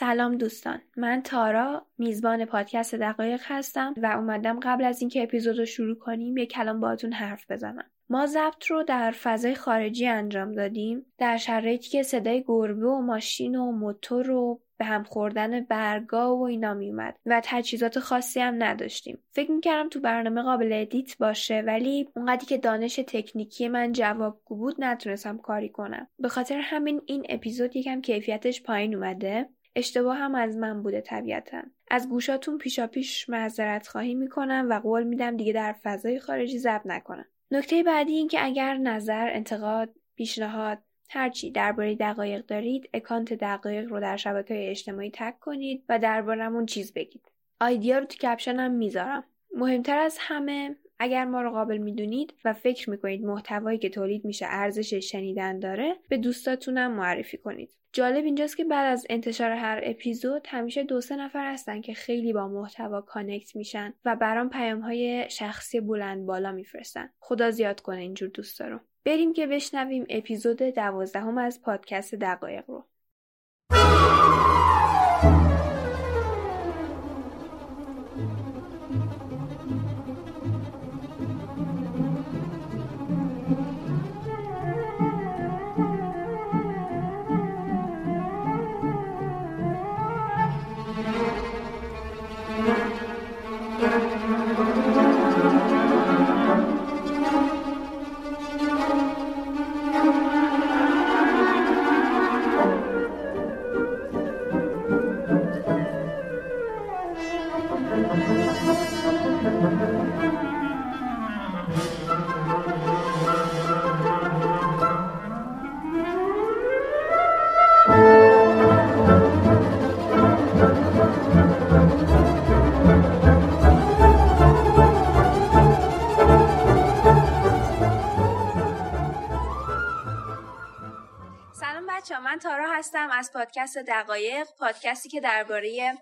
سلام دوستان. من تارا میزبان پادکست دقایق هستم و اومدم قبل از اینکه اپیزود رو شروع کنیم یک کلام باهاتون حرف بزنم. ما ضبط رو در فضای خارجی انجام دادیم در شرایطی که صدای گربه و ماشین و موتور و به هم خوردن برگا و اینا میومد و تجهیزات خاصی هم نداشتیم. فکر می‌کردم تو برنامه قابل edit باشه ولی اونقدری که دانش تکنیکی من جوابگو بود نتونستم کاری کنم. به خاطر همین این اپیزود یکم کیفیتش پایین اومده. اشتباه هم از من بوده طبیعتا. از گوشاتون پیشا پیش معذرت خواهی می‌کنم و قول میدم دیگه در فضای خارجی ضبط نکنم. نکته بعدی این که اگر نظر انتقاد پیشنهاد هرچی درباره دقایق دارید اکانت دقایق رو در شبکه های اجتماعی tag کنید و دربارمون چیز بگید. ID یا رو تو caption م می‌ذارم. مهمتر از همه اگر ما رو قابل می‌دونید و فکر می‌کنید محتوایی که تولید میشه ارزش شنیدن داره به دوستاتونم معرفی کنید. جالب اینجاست که بعد از انتشار هر اپیزود همیشه دو سه نفر هستن که خیلی با محتوا connect میشن و برام پیام های شخصی بلند بالا میفرستن. خدا زیاد کنه اینجور دوستا رو بریم که بشنویم اپیزود دوازدهم از پادکست دقایق رو. هستم از پادکست دقایق پادکستی که درباره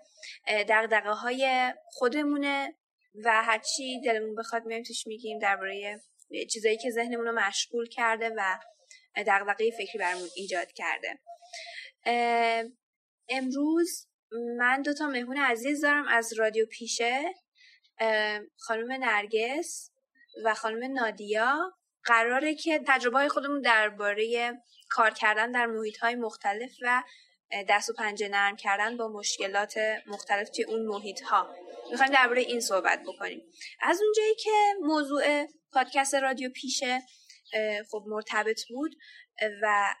دقدقه های خودمونه و هرچی دلمون بخواد میایم توش میگیم درباره چیزایی که ذهنمون رو مشغول کرده و دقدقه فکری برمون ایجاد کرده. امروز من دوتا مهمون عزیز دارم از رادیو پیشه خانم نرگس و خانم نادیا. قراره که تجربه خودمون درباره کار کردن در محیط های مختلف و دست و پنجه نرم کردن با مشکلات مختلف توی اون محیط ها می‌خوایم درباره این صحبت بکنیم. از اونجایی که موضوع پادکست رادیو پیشه خب مرتبط بود و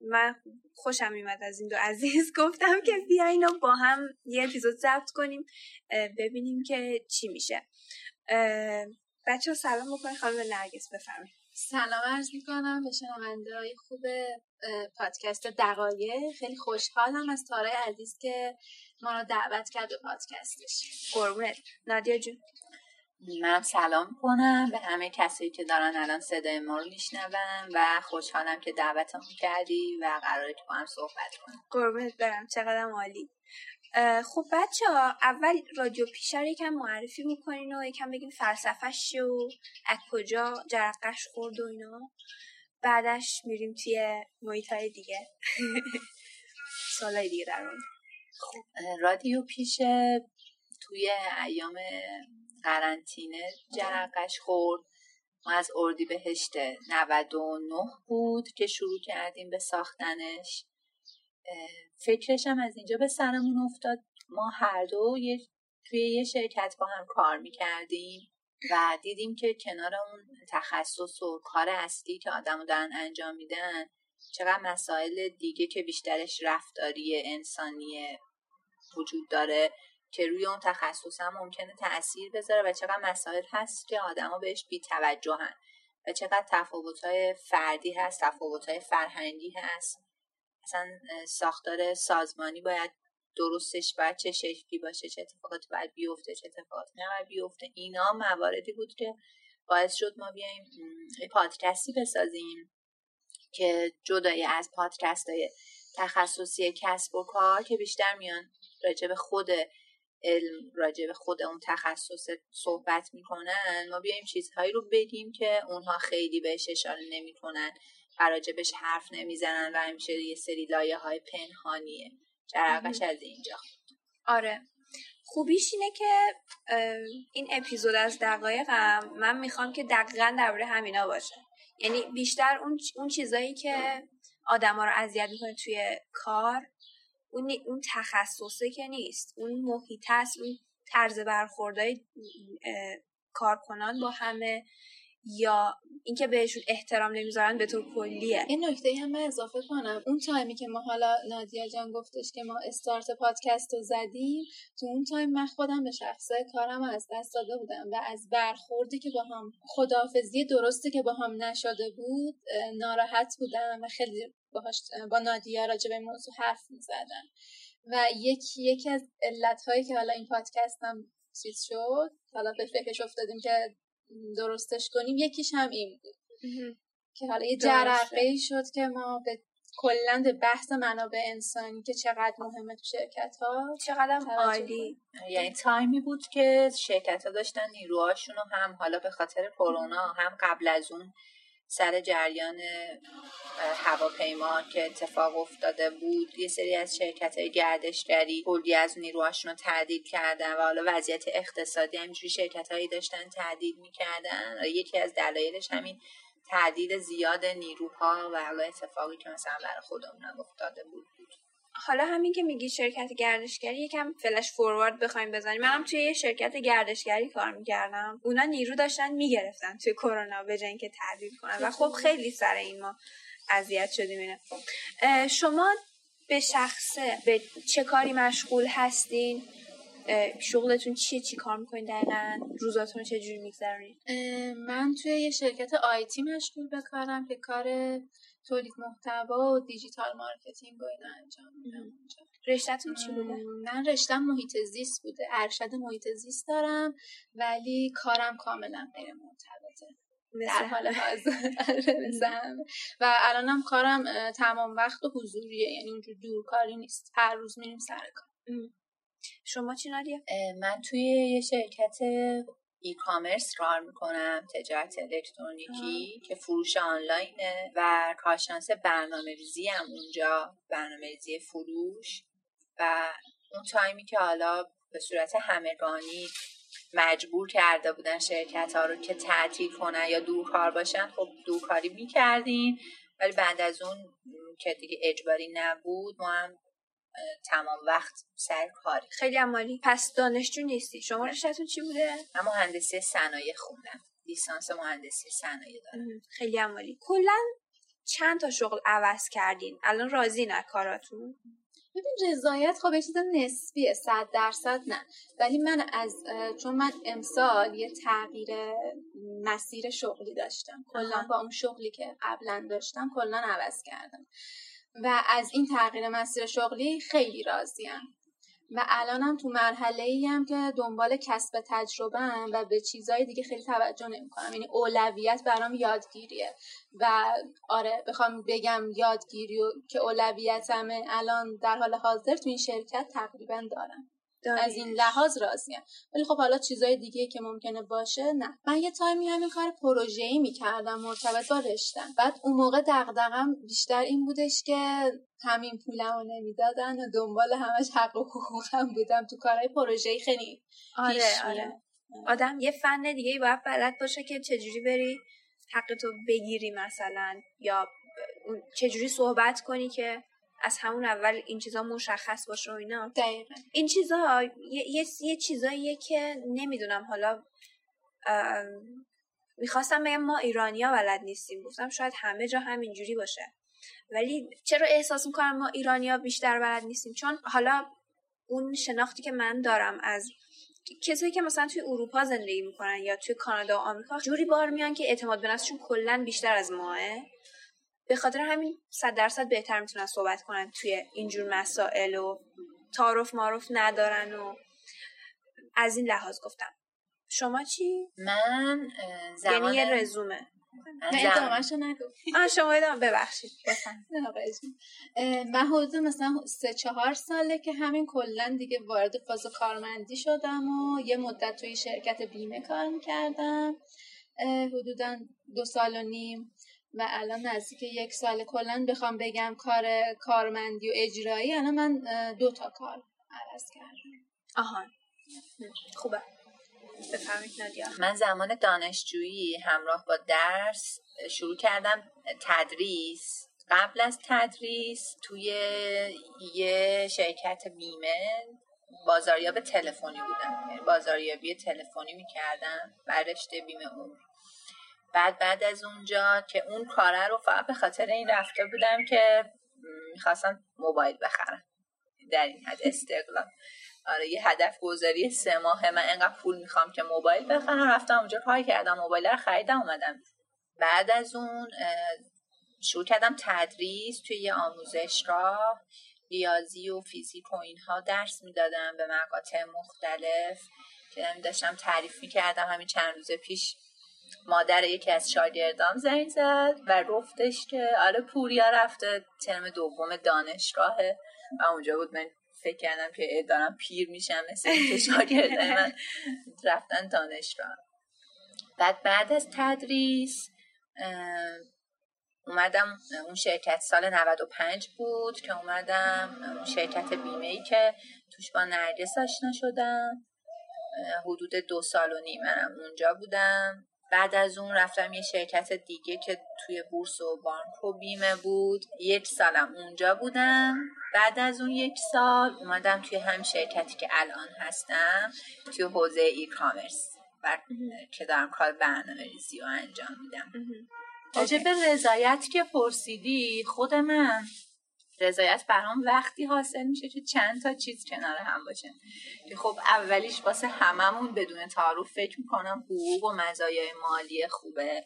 من خوشم میمد از این دو عزیز. گفتم که بیاین و با هم یه اپیزود ضبط کنیم ببینیم که چی میشه. بچه سلام بکنید خانم نرگس بفرمایید. سلام عرض می‌کنم به شنونده های خوب پادکست دقایق. خیلی خوشحالم از تاره عزیز که ما رو دعوت کرد به پادکستش قربونت. نادیا جون. من سلام کنم به همه کسایی که دارن الان صدای ما رو میشنون و خوشحالم که دعوتمون کردی و قراره که با هم صحبت کنم قربونت برم. چقدر عالی. خب بچه ها اول رادیو پیشر یکم معرفی بکنین و یکم بگین فلسفهش و از کجا جرقش خورد و اینا. بعدش میریم توی محیط های دیگه. سالهای دیگه در خب رادیو پیشه توی ایام قرنطینه جرقش خورد. ما از اردی بهشت 99 بود که شروع کردیم به ساختنش. فکرش هم از اینجا به سرمون افتاد. ما هر دو یه توی یه شرکت با هم کار می‌کردیم و دیدیم که کنار اون تخصص و کار اصلی که آدمو دارن انجام میدن چقدر مسائل دیگه که بیشترش رفتاری انسانی وجود داره که روی اون تخصص هم ممکنه تاثیر بذاره و چقدر مسائل هست که آدما بهش بیتوجهن و چقدر تفاوت‌های فردی هست تفاوت‌های فرهنگی هست. مثلا ساختار سازمانی باید درستش باید چه شکلی باشه چه اتفاقاتی باید بیفته چه اتفاقاتی نباید بیفته اینا مواردی بود که باعث شد ما بیایم پادکستی بسازیم که جدای از پادکست های تخصصی کسب و کار که بیشتر میان راجع به خود علم راجع به خود اون تخصص صحبت می‌کنن ما بیایم چیزهایی رو بگیم که اونها خیلی بهش اشاره نمی‌کنن. راجبش حرف نمی‌زنن و همیشه یه سری لایه های پنهانیه. جرقش از اینجا. آره. خوبیش اینه که این اپیزود از دقایقم من می‌خوام که دقیقا درباره همینا باشه. یعنی بیشتر اون, اون چیزایی که آدما رو اذیت می‌کنه توی کار اون, اون تخصصه که نیست اون محیط است اون طرز برخوردهای کارکنان با همه یا اینکه بهشون احترام نمی‌ذارن به طور کلی. این نکته هم من اضافه کنم. اون تایمی که ما حالا نادیا جان گفتش که ما استارت پادکست رو زدیم تو اون تایم من خودم به شخصه کارم از دست داده بودم و از برخوردی که با هم خداحافظی درستی که با هم نشده بود ناراحت بودم و خیلی باهاش با نادیا راجع به موضوع حرف می‌زدم. و یکی یکی از علتهایی که حالا این پادکست هم چیز شد حالا به فکرش افتادیم که درستش کنیم یکیش هم این بود. که حالا یه جرقه ای شد که ما به کلا به بحث منابع انسانی که چقدر مهمه تو شرکت ها چقدر عالی. یعنی تایمی بود که شرکت ها داشتن نیروهاشون رو هم حالا به خاطر کرونا هم قبل از اون سر جریان هواپیما که اتفاق افتاده بود. یه سری از شرکت های گردشگری کلی از نیروهاشون رو تعدیل کردن و حالا وضعیت اقتصادی همینجوری شرکت هایی داشتن تعدیل می‌کردن. یکی از دلایلش همین تعدیل زیاد نیروها و حالا اتفاقی که مثلا برای خودمون افتاده بود. حالا همین که میگی شرکت گردشگری یکم فلش فوروارد بخوایم بزنیم. منم توی یه شرکت گردشگری کار می‌کردم. اونا نیرو داشتن می‌گرفتن توی کرونا به اینکه تعدیل کنن. و خب خیلی سر این ما اذیت شدیم اینه شما به شخصه به چه کاری مشغول هستین؟ شغلتون چیه؟ چی کار می‌کنین دقیقا؟ روزاتون چه میگذرونید من توی یه شرکت IT مشغول به که کار تولید محتوا و digital marketing و اینا انجام میدم رشتهتون چی بوده؟ من رشتم محیط زیست بوده. ارشد محیط زیست دارم ولی کارم کاملا غیر مرتبطه. در حال حاضر. و الانم کارم تمام وقت و حضوریه. یعنی اونجور دور کاری نیست. هر روز میریم سر کار. شما چی؟ من توی یه شرکت ای کامرس کار می‌کنم تجارت الکترونیکی که فروش آنلاینه و کارشناس برنامه ریزی هم اونجا برنامه ریزی فروش و اون تایمی که حالا به صورت همگانی مجبور کرده بودن شرکت ها رو که تعطیل کنن یا دورکار باشن خب دورکاری می‌کردیم. ولی بعد از اون که دیگه اجباری نبود ما هم تمام وقت سر کاری. خیلی عمالی پس دانشجو نیستی. شما رشتهتون چی بوده؟ من مهندسی صنایع خوندم. لیسانس مهندسی صنایع دارم. خیلی عمالی کلا چند تا شغل عوض کردین؟ الان راضی نه کاراتون؟ ببین رضایت خب یه چیز نسبیه صد درصد نه. ولی من از چون من امسال یه تغییر مسیر شغلی داشتم. کلا با اون شغلی که قبلا داشتم کلا عوض کردم. و از این تغییر مسیر شغلی خیلی راضیم و الانم تو مرحله ای هم که دنبال کسب تجربه هم و به چیزهای دیگه خیلی توجه نمی کنم یعنی اولویت برام یادگیریه. و آره بخوام بگم یادگیری و که اولویتمه الان در حال حاضر تو این شرکت تقریبا دارم. از این لحاظ راضیم ولی خب حالا چیزای دیگه که ممکنه باشه نه. من یه تایمی همین کار پروژه‌ای می‌کردم مرتبط با رشتم. بعد اون موقع دغدغم بیشتر این بودش که همین پولمو نمی‌دادن و دنبال همش حق و حقوقم بودم. تو کارهای پروژه‌ای خیلی آره آره. آدم یه فن دیگه باید بلد باشه که چجوری بری حق تو بگیری مثلا یا چجوری صحبت کنی که از همون اول این چیزا مشخص باشه و اینا. دقیقا. این چیزا یه, یه،, یه چیزاییه که نمی‌دونم. حالا می‌خواستم بگم ما ایرانیا بلد نیستیم. گفتم شاید همه جا همینجوری باشه. ولی چرا احساس می‌کنم ما ایرانیا بیشتر بلد نیستیم؟ چون حالا اون شناختی که من دارم از کسایی که مثلا توی اروپا زندگی می‌کنن یا توی کانادا و آمریکا جوری بار میان که اعتماد به نفسشون کلا بیشتر از ماه. به خاطر همین صد درصد بهتر می‌تونن صحبت کنن توی اینجور مسائل و تعارف معروف ندارن و از این لحاظ گفتم. شما چی؟ من زمان... یعنی یه رزومه. نه ادامهشو نگو. آه شما ادامه ببخشید. من حدود مثلا سه چهار ساله که همین کلا دیگه وارد فاز کارمندی شدم و یه مدت توی شرکت بیمه کار می‌کردم. حدودا دو سال و نیم. و الان نزدیک یک سال کلا بخوام بگم کار کارمندی و اجرایی الان من دو تا کار عوض کردم. آها. خوبه. بفهمید نادیا. من زمان دانشجویی همراه با درس شروع کردم تدریس. قبل از تدریس توی یه شرکت بیمه بازاریاب تلفنی بودم. یعنی بازاریابی تلفنی می‌کردم. بر رشته بیمه اون بعد بعد از اونجا که اون کاره رو فقط به خاطر این رفته بودم که می‌خواستم موبایل بخرم. در این حد استقلال. آره یه هدف گذاری سه ماه من انقدر پول می‌خوام که موبایل بخرم. رفتم اونجا کار کردم موبایل رو خریدم اومدم. بعد از اون شروع کردم تدریس توی یه آموزشگاه ریاضی و فیزیک و اینها درس می‌دادم به مقاطع مختلف که داشتم تعریف می‌کردم. همین چند روز پیش مادر یکی از شاگردام زنگ زد و رفتش که آره پوریا رفته ترم دوم دانشگاهه و اونجا بود من فکر کردم که دارم پیر میشم مثل که شاگرد من رفتن دانشگاه. بعد بعد از تدریس اومدم اون شرکت سال 95 بود که اومدم. اون شرکت بیمه ای که توش با نرگس آشنا شدم. حدود دو سال و نیم منم اونجا بودم. بعد از اون رفتم یه شرکت دیگه که توی بورس و بانک و بیمه بود. یک سالم اونجا بودم. بعد از اون یک سال اومدم توی هم شرکتی که الان هستم توی حوزه ای کامرس و که دارم کار برنامه ریزی رو انجام میدم. راجع به رضایت که پرسیدی خود من رضایت برام وقتی حاصل میشه که چند تا چیز کنار هم باشه. که خب اولیش واسه هممون بدون تعارف فکر می‌کنم حقوق و مزایای مالی خوبه.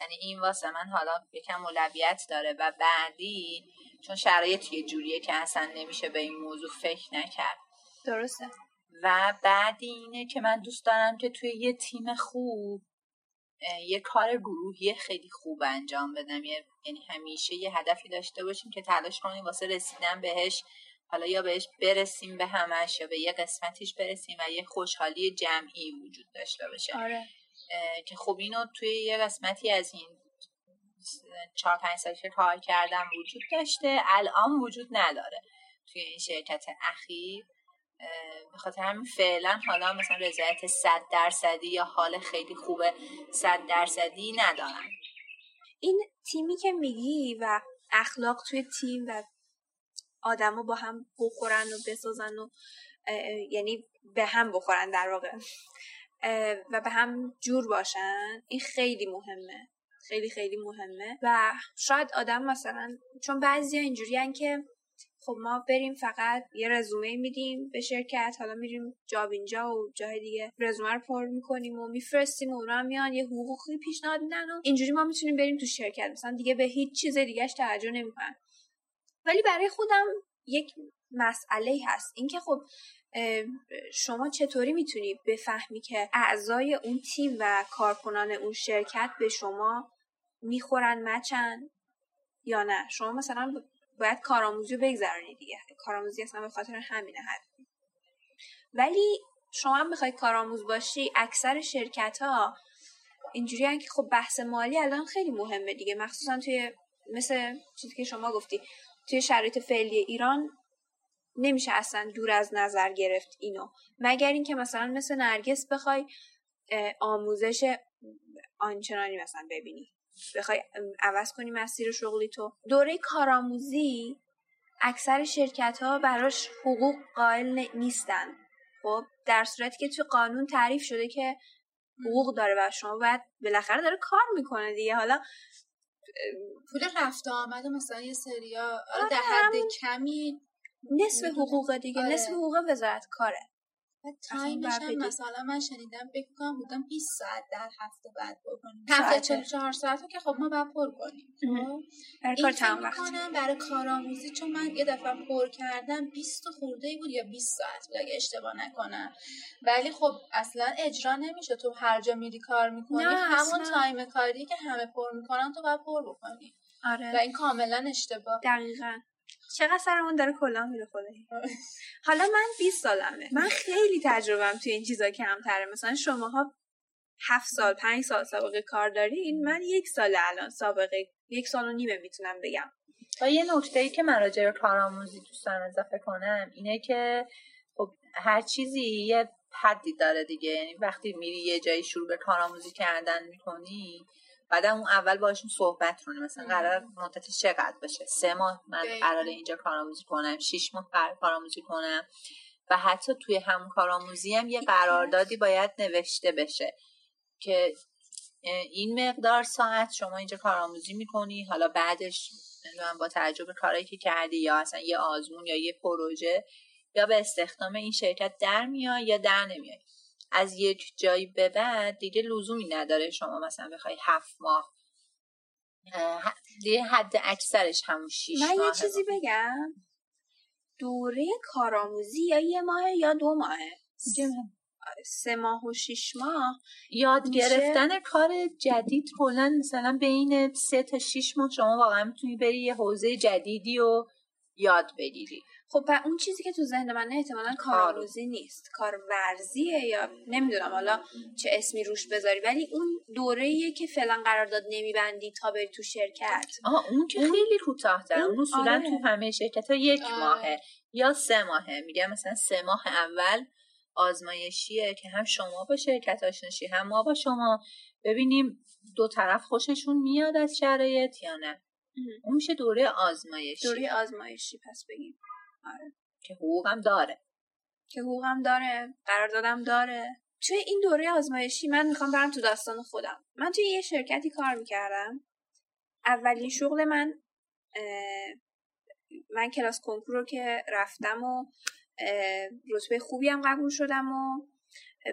یعنی این واسه من حالا یکم اولویت داره و بعدی چون شرایط یه جوریه که اصلا نمیشه به این موضوع فکر نکرد. درسته. و بعدی اینه که من دوست دارم که توی یه تیم خوب یه کار گروهی خیلی خوب انجام بدم. یعنی همیشه یه هدفی داشته باشیم که تلاش کنیم واسه رسیدن بهش حالا یا بهش برسیم به همش یا به یه قسمتیش برسیم و یه خوشحالی جمعی وجود داشته باشه. آره. که خب اینو توی یه قسمتی از این چهار پنج سال که کار کردم وجود داشته الان وجود نداره توی این شرکت اخیر. به خاطر همین فعلا حالا مثلا رضایت صد درصدی یا حال خیلی خوبه صد درصدی ندارم. این تیمی که میگی و اخلاق توی تیم و آدما با هم بخورن و بسازن و یعنی به هم بخورن در واقع و به هم جور باشن این خیلی مهمه. خیلی خیلی مهمه. و شاید آدم مثلا چون بعضی اینجوری که خب ما بریم فقط یه رزومه میدیم به شرکت حالا میریم جاب اینجا و جای دیگه رزومه رو پر می‌کنیم و میفرستیم و اونا میان یه حقوقی پیشنهاد میدن و اینجوری ما می‌تونیم بریم تو شرکت. مثلا دیگه به هیچ چیز دیگهش توجه نمی‌کنن. ولی برای خودم یک مسئله هست. اینکه خب شما چطوری می‌تونی بفهمی که اعضای اون تیم و کارکنان اون شرکت به شما می‌خورن مچن یا نه؟ شما مثلا باید کارآموزی رو بگذرونی دیگه. کارآموزی اصلا به خاطر همینه حد ولی شما هم می‌خوای کارآموز باشی اکثر شرکت ها اینجوری که خب بحث مالی الان خیلی مهمه دیگه. مخصوصا توی مثل چیزی که شما گفتی توی شرایط فعلی ایران نمیشه اصلا دور از نظر گرفت اینو. مگر اینکه مثلا مثل نرگس بخوای آموزش آنچنانی مثلا ببینی. بخوای عوض کنی مسیر شغلی تو دوره کارآموزی اکثر شرکت ها براش حقوق قائل نیستن. خب در صورتی که تو قانون تعریف شده که حقوق داره و شما باید بالاخره داره کار می‌کنه دیگه. حالا پول رفت آمد مثلا یه سریا آره در حد کمی نصف حقوق دیگه آره. نصف حقوق وزارت کاره تایمش هم مثلا من شنیدم فکر کنم بودم 20 ساعت در هفته بعد بکنیم هفته. 44 ساعت که خب ما باید پر کنیم خب؟ برای کار چند وقت. برای کارآموزی چون من یه دفعه پر کردم 20 خرده ای بود یا 20 ساعت بود اگه اشتباه نکنم. ولی خب اصلا اجرا نمیشه تو هر جا میری کار می‌کنی همون تایم کاری که همه پر می‌کنن تو باید پر بکنی. آره. و این کاملا اشتباه. دقیقا. چقدر سرمون داره کلاه میره خدایی. حالا من 20 سالمه. من خیلی تجربهم توی این چیزا کمتره. مثلا شماها هفت سال پنج سال سابقه کار دارین. من یک سال الان سابقه یک سال و نیمه می‌تونم بگم. و یه نکته ای که من راجع کارآموزی دوستان اضافه کنم اینه که خب هر چیزی یه حدی داره دیگه. یعنی وقتی میری یه جایی شروع به کارآموزی کردن می‌کنی بعد اون اول باشون صحبت کنی مثلا قرار مدت چقدر بشه سه ماه من قرار اینجا کارآموزی کنم. شیش ماه قرار کارآموزی کنم. و حتی توی همون کارآموزی هم یه قراردادی باید نوشته بشه که این مقدار ساعت شما اینجا کارآموزی می‌کنی. حالا بعدش نمی‌دونم با توجه به کارایی که کردی یا اصلا یه آزمون یا یه پروژه یا به استخدام این شرکت در میای یا در نمیای. از یک جایی به بعد دیگه لزومی نداره شما مثلا بخوای هفت ماه دیگه حد اکثرش همون شیش من یه چیزی بگم. دوره کارآموزی یا یه ماه یا دو ماهه. سه ماه. و شیش ماه. یاد گرفتن کار جدید کلا مثلا بین سه تا شیش ماه شما واقعا می‌تونی بری یه حوزه جدیدی و یاد بگیری. خب اون چیزی که تو ذهن من احتمالا کارآموزی نیست. کار ورزیه یا نمی‌دونم حالا چه اسمی روش بذاری. ولی اون دوره که فعلا قرارداد نمیبندی تا بری تو شرکت. آه اون که خیلی کوتاه اون اصولا آره. تو همه شرکت ها یک آه. ماهه یا سه ماهه. میگم مثلا سه ماه اول آزمایشیه که هم شما با شرکت آشناشی هم ما با شما. ببینیم دو طرف خوششون میاد از شرایط یا نه. اون میشه دوره آزمایشی. دوره آزمایشی پس بگیم. آره. که حقوقم داره. که حقوقم داره قراردادم داره. توی این دوره آزمایشی من می‌خوام برم تو داستان خودم. من توی یه شرکتی کار می‌کردم. اولین شغل من من کلاس کنکور رو که رفتم و رتبه خوبی هم قبول شدم و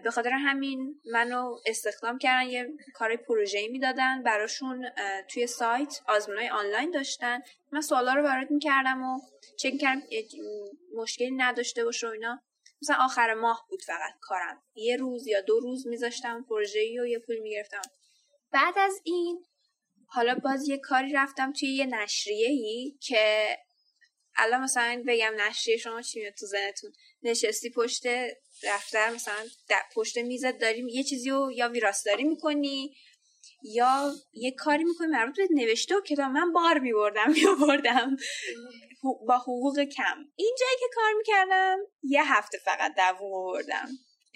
به خاطر همین منو استخدام کردن یه کار پروژه‌ای می‌دادن براشون توی سایت آزمونای آنلاین داشتن. من سوالا رو وارد می‌کردم و چک کردم مشکلی نداشته باشه و اینا. مثلا آخر ماه بود فقط کارم. یه روز یا دو روز میذاشتم پروژه‌ای و یه پول می‌گرفتم. بعد از این حالا باز یه کاری رفتم توی یه نشریه ای که الان مثلا بگم نشریه شما چی میاد تو زنتون نشستی پشت دفتر مثلا پشت میزت داریم یه چیزی رو یا ویراستاری می‌کنی یا یه کاری می‌کنی مربوط به نوشته و کتاب. من بار میبردم میبردم با حقوق کم. این جایی که کار می‌کردم یه هفته فقط دووم بردم.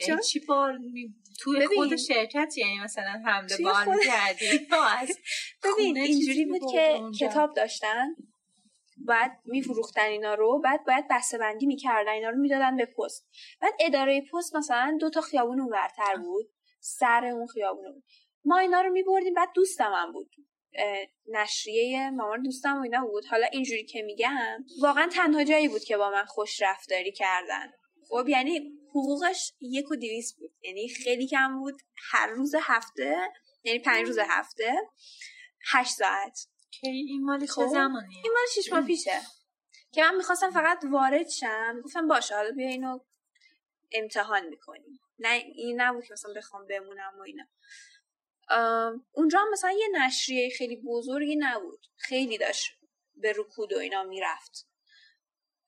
چون چی بار می... توی خود شرکت؟ یعنی مثلا حمله بار خود... کردی ببین اینجوری بود که کتاب داشتن. باید میفروختن اینا رو بعد باید بسته بندی می‌کردن اینا رو می‌دادن به پست. بعد اداره پست مثلا دو تا خیابون اونورتر بود سر اون خیابون بود ما اینا رو میبردیم بعد دوستم هم بود. نشریه مامان دوستم و اینا بود. حالا اینجوری که میگم واقعا تنها جایی بود که با من خوش رفتاری کردن. خب یعنی حقوقش یک و دیویس بود. یعنی خیلی کم بود. هر روز هفته یعنی پنج روز هفته هشت ساعت. این مالی چه خب، زمانی این مال شیش ماه پیشه. که من می‌خواستم فقط وارد شم گفتم باشه حالا بیا اینو امتحان می‌کنیم. نه این نبود که مثلا بخوام بمونم و اینا. اونجا هم مثلا یه نشریه خیلی بزرگی نبود. خیلی داشت به رکود و اینا می‌رفت.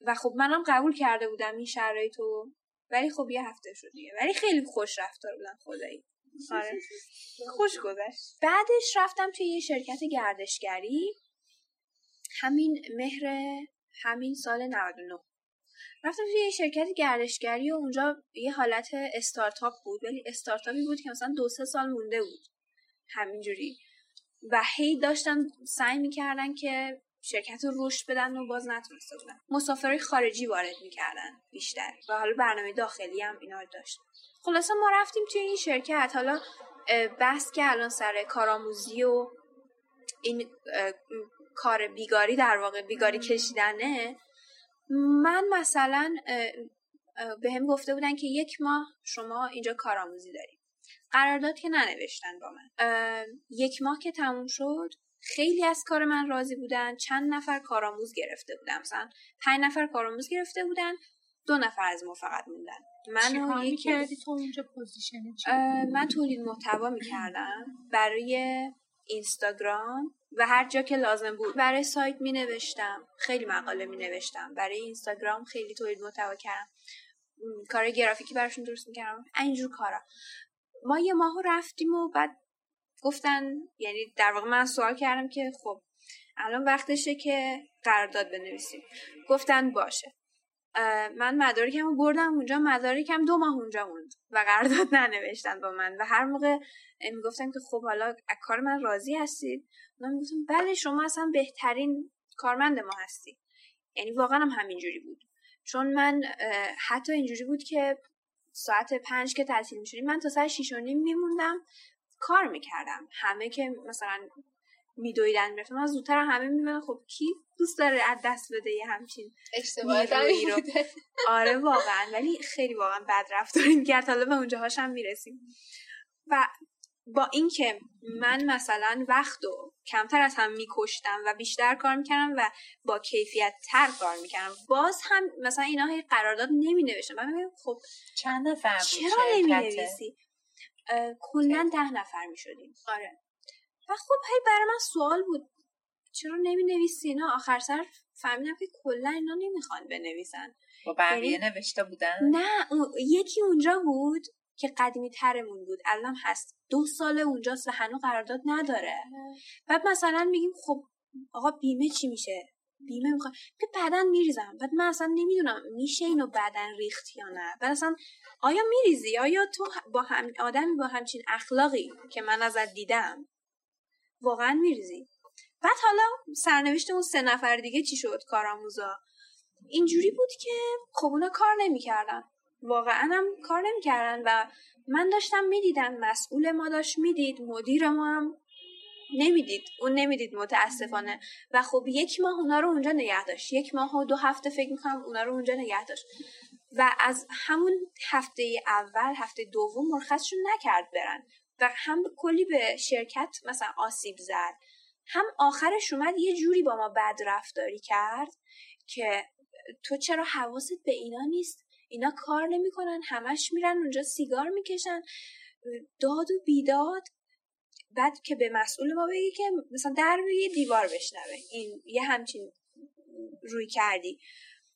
و خب منم قبول کرده بودم این شرایطو ولی خب یه هفته شد دیگه. ولی خیلی خوش رفتار بودن خدایی. آره. خوش گذشت. بعدش رفتم توی یه شرکت گردشگری. همین مهر همین سال 99 رفتم توی یه شرکت گردشگری و اونجا یه حالت استارتاپ بود. ولی استارتاپی بود که مثلا دو سه سال مونده بود. همینجوری. و هی داشتن سعی می‌کردن که شرکت رو رشد بدن و باز نتونسته بودن. مسافرهای خارجی وارد می‌کردن بیشتر و حالا برنامه داخلی هم اینا داشت. خلاصه ما رفتیم توی این شرکت. حالا بحث که الان سر کارآموزی و این کار بیگاری در واقع بیگاری کشیدنه. من مثلا به هم گفته بودن که یک ماه شما اینجا کارآموزی داریم قرارداد که ننوشتن با من. یک ماه که تموم شد خیلی از کار من راضی بودن چند نفر کارآموز گرفته بودن. مثلا پنج نفر کارآموز گرفته بودن دو نفر از ما فقط موندن. من یکی کردی تو اونجا من تولید محتوا می‌کردم برای اینستاگرام و هر جا که لازم بود برای سایت می نوشتم خیلی مقاله می نوشتم برای اینستاگرام خیلی تولید محتوا کردم. کار گرافیکی براشون درست می‌کردم. اینجور کارا. ما یه ماهو رفتیم و بعد گفتن یعنی در واقع من سوال کردم که خب الان وقتشه که قرارداد بنویسیم. گفتن باشه. من مدارکم بردم اونجا مدارکم دو ماه اونجا موند و قرارداد ننوشتن با من. و هر موقع می‌گفتم که خب حالا کار من راضی هستید؟ من گفتم بله شما اصلا بهترین کارمند ما هستی. یعنی واقعا هم همینجوری بود. چون من حتی اینجوری بود که ساعت پنج که تعطیل میشونیم من تا ساعت شیش و نیم میموندم. کار می‌کردم. همه که مثلا میدویدن می‌رفتم من زودتر همه می‌بینن خب کی دوست داره از دست بده یه همچین اشتباهی رو آره واقعا ولی خیلی واقعا بد رفتاری می‌کرد حالا به اونجا هاشم می‌رسیم. و با اینکه من مثلا وقت و کمتر از هم میکشتم و بیشتر کار می‌کردم و با کیفیت تر کار می‌کردم باز هم مثلا اینا هی قرارداد نمی نوشتم من خب چند نفر چرا نمی نویسی کلا ده نفر می‌شدیم. آره. و خب هی برای من سوال بود. چرا نمی نویسی اینا؟ آخر سر فهمیدم که کلا اینا نمی‌خوان بنویسن. با بقیه یعنی نوشته بودن؟ نه یکی اونجا بود که قدیمی ترمون بود. الان هست. دو سال اونجاست و هنوز قرارداد نداره. بعد مثلا میگیم خب آقا بیمه چی میشه؟ بیمه می‌خواد که بعدا میریزم. بعد من اصلا نمی‌دونم میشه اینو بعدا ریخت یا نه. بعد اصلا آیا میریزی؟ آیا تو با هم آدمی با همچین اخلاقی که من ازت دیدم واقعا میریزی؟ بعد حالا سرنوشت اون سه نفر دیگه چی شد؟ کارآموزا. اینجوری بود که خب اونا کار نمی‌کردن. واقعا هم کار نمی‌کردن و من داشتم می‌دیدم مسئول ما داشت می‌دید مدیر ما هم. نمی‌دید اون نمی‌دید متاسفانه. و خب یک ماه اونا رو اونجا نگه داشت. یک ماه و دو هفته فکر می‌کنم اونا رو اونجا نگه داشت. و از همون هفته اول هفته دوم مرخصشون نکرد برن. و هم کلی به شرکت مثلا آسیب زد. هم آخرش اومد یه جوری با ما بد رفتاری کرد که تو چرا حواست به اینا نیست؟ اینا کار نمی‌کنن همش میرن اونجا سیگار می‌کشن. داد و بیداد بعد که به مسئول ما بگی که مثلا در یه دیوار بشنوه این یه همچین روی کردی.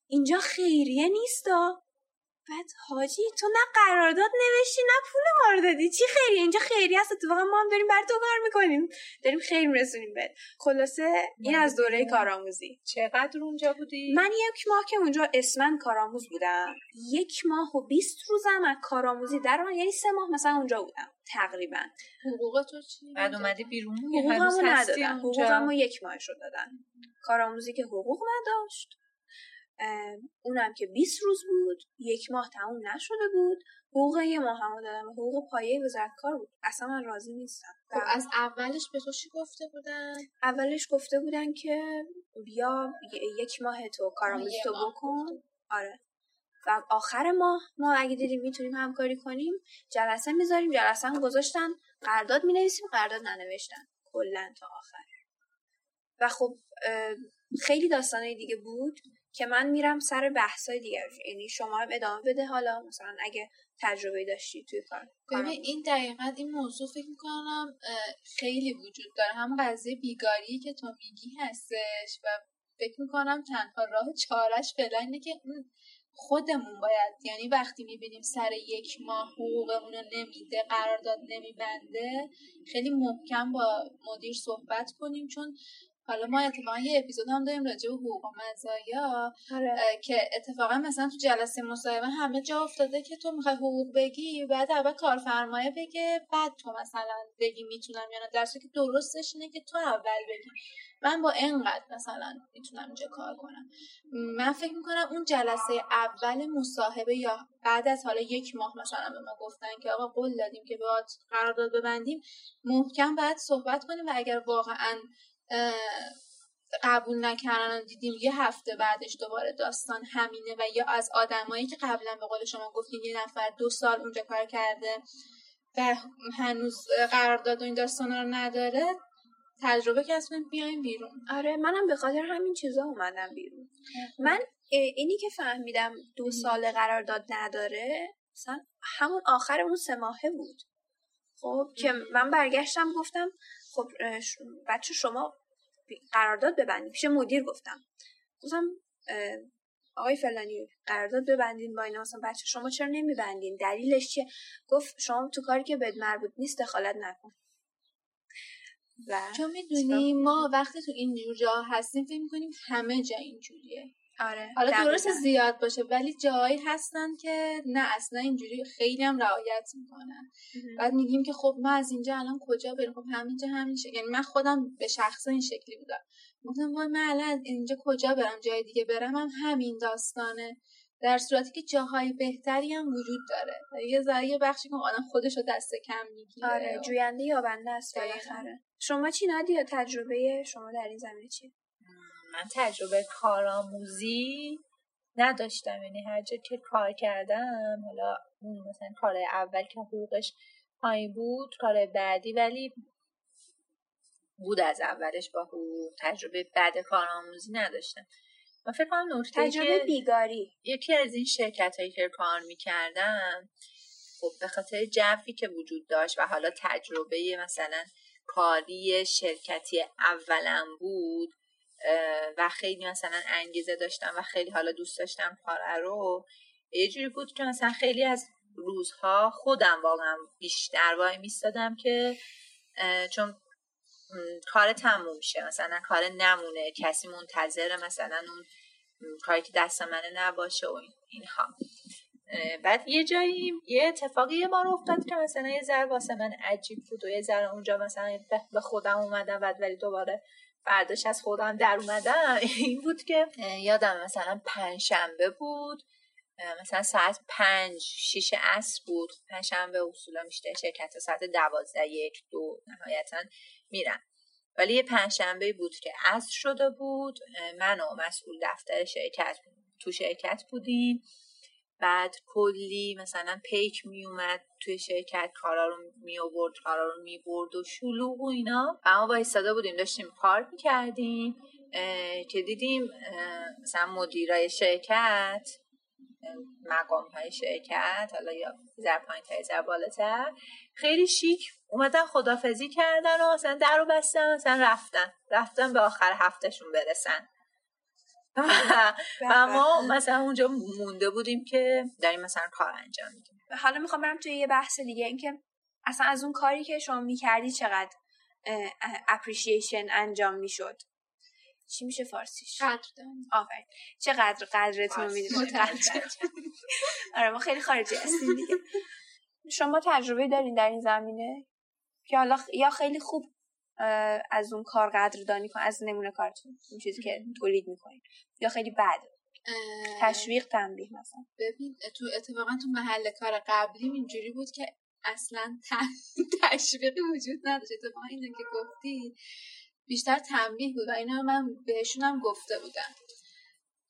اینجا خیریه نیستا بعد حاجی تو نه قرارداد نوشتی نه پول ما رو دادی چی خیری اینجا خیری هست اتفاقا ما هم داریم بر تو کار می‌کنیم. داریم خیر میرسونیم بهت. خلاصه این از دوره کارآموزی. چقدر اونجا بودی؟ من یک ماه که اونجا اسمن کارآموز بودم. یک ماه و 20 روزم از کارآموزی در یعنی سه ماه مثلا اونجا بودم. تقریبا. حقوق تو چی بعد اومدی بیرون؟ حقوقمو ندادن حقوقمو یک ماهش رو دادن کارآموزی که حقوق نداشت. اونم که 20 روز بود. یک ماه تموم نشده بود. حقوق یه ماه هم دادم. حقوق پایه وزارت کار بود. اصلا من راضی نیستم. خب از اولش به تو چی گفته بودن؟ اولش گفته بودن که بیا یک ماه تو کارآموزی تو بکن. آره. و آخر ماه ما اگه دیدیم می‌تونیم همکاری کنیم جلسه می‌ذاریم جلسه هم گذاشتن قرارداد می‌نویسیم قرارداد ننوشتن کلا تا آخر. و خب خیلی داستانه دیگه بود که من میرم سر بحثای دیگر یعنی شما هم ادامه بده. حالا مثلا اگه تجربه داشتی توی کار ببین این دقیقا این موضوع فکر می‌کنم خیلی وجود داره. هم قضیه بیگاری که تو میگی هستش و فکر می‌کنم تنها راه چارش فعلا اینه که خودمون باید یعنی وقتی می‌بینیم سر یک ماه حقوقمون رو نمیده قرارداد نمیبنده خیلی محکم با مدیر صحبت کنیم چون حالا ما اتفاقا یه اپیزود هم داریم راجع به حقوق و مزایا آره. که اتفاقا مثلا تو جلسه مصاحبه همه جا افتاده که تو می‌خوای حقوق بگی بعد اول کارفرمایه بگه بعد تو مثلا بگی می‌تونم یا نه. در که درستش اینه که تو اول بگی. من با اینقدر مثلا می‌تونم اینجا کار کنم. من فکر می‌کنم اون جلسه اول مصاحبه یا بعد از حالا یک ماه مثلا به ما گفتن که آقا قول دادیم که باید قرارداد ببندیم محکم باید صحبت کنیم و اگر واقعا قبول نکردن دیدیم یه هفته بعدش دوباره داستان همینه و یا از آدمایی که قبلا به قول شما گفتیم یه نفر دو سال اونجا کار کرده و هنوز قرارداد و این داستان رو نداره تجربه کسب بیایم بیرون. آره منم به خاطر همین چیزا اومدم بیرون. من اینی که فهمیدم دو سال قرارداد نداره مثلا همون آخر اون سه ماهه بود. خب که من برگشتم گفتم خب بچه شما قرارداد ببندید. پیش مدیر گفتم. گفتم آقای فلانی قرارداد ببندین با اینا. مثلا بچه شما چرا نمیبندین؟ دلیلش چیه؟ گفت شما تو کاری که بد مربوط نیست دخالت نکن. و چون می‌دونی ما وقتی تو اینجور جا هستیم فکر می‌کنیم همه جا اینجوریه. آره حالا درست زیاد باشه ولی جایی هستن که نه اصلا اینجوری خیلی هم رعایت می‌کنن. بعد میگیم که خب ما از اینجا الان کجا بریم؟ خب همینجا همین شکل یعنی من خودم به شخص این شکلی بودم. گفتم وای من الان اینجا کجا برم؟ جای دیگه برم هم همین داستانه. در صورتی که جاهای بهتری هم وجود داره. یه ذره بخشی که آدم خودش رو دست کم می‌گیره آره جوینده یا بنده است بالاخره. شما چی ندی تجربه شما در این زمینه چی من تجربه کارآموزی نداشتم. یعنی هر جا که کار کردم حالا مثلا کار اول که حقوقش پایین بود کار بعدی ولی بود از اولش با حقوق. تجربه بعد کارآموزی نداشتم. من فکر کنم نکته تجربه بیگاری یکی از این شرکت هایی که کار می‌کردم خب به خاطر جوی که وجود داشت و حالا تجربه مثلا کاری شرکتی اولم بود و خیلی مثلا انگیزه داشتم و خیلی حالا دوست داشتم کار رو یه جوری بود که مثلا خیلی از روزها خودم واقعا بیشتر وای میستادم که چون کار تموم شه مثلا کار نمونه کسی منتظر مثلا اون کاری که دست منه نباشه و اینها. بعد یه جایی یه اتفاقی یه بار افتاد که مثلا یه ذره واسه من عجیب بود و یه ذره اونجا مثلا به خودم اومدم بعد ولی دوباره فرداش از خودم در اومدم این بود که یادم مثلا پنج شنبه بود مثلا ساعت پنج شیش عصر بود. پنج شنبه اصولا میشته شرکت ساعت دوازده یک دو نهایتا میرم. ولی یه پنجشنبه بود که عصر شده بود. من و مسئول دفتر شرکت تو شرکت بودیم. بعد کلی مثلا پیک می اومد توی شرکت کارا رو می آورد کارا رو می برد و شلوغ و اینا. و ما ایستاده بودیم داشتیم کار می‌کردیم که دیدیم مثلا مدیرای شرکت مقام های شرکت حالا یا زر پایین تر زر بالاتر خیلی شیک اومدن خدافزی کردن و مثلا در رو بستن مثلا رفتن. رفتن به آخر هفتهشون برسن. و ما مثلا اونجا مونده بودیم که داریم مثلا کار انجام میدیم. حالا می‌خوام برم توی یه بحث دیگه اینکه اصلا از اون کاری که شما می‌کردی چقدر اپریشیشن انجام می‌شد؟ چی میشه فارسیش؟ قدردانی. آفرین. چقدر قدرتون رو آره ما خیلی خارجی هستیم دیگه. شما تجربه دارین در این زمینه؟ که حالا یا خیلی خوب از اون کار قدردانی کن از نمونه کارتون اون چیزی که تولید می‌کنین یا خیلی بد. تشویق تنبیه مثلا. ببین تو اتفاقا تو محل کار قبلی اینجوری بود که اصلا تشویقی وجود نداشت. اتفاقا اینو که گفتی بیشتر تنبیه بود و اینا من بهشونم گفته بودم.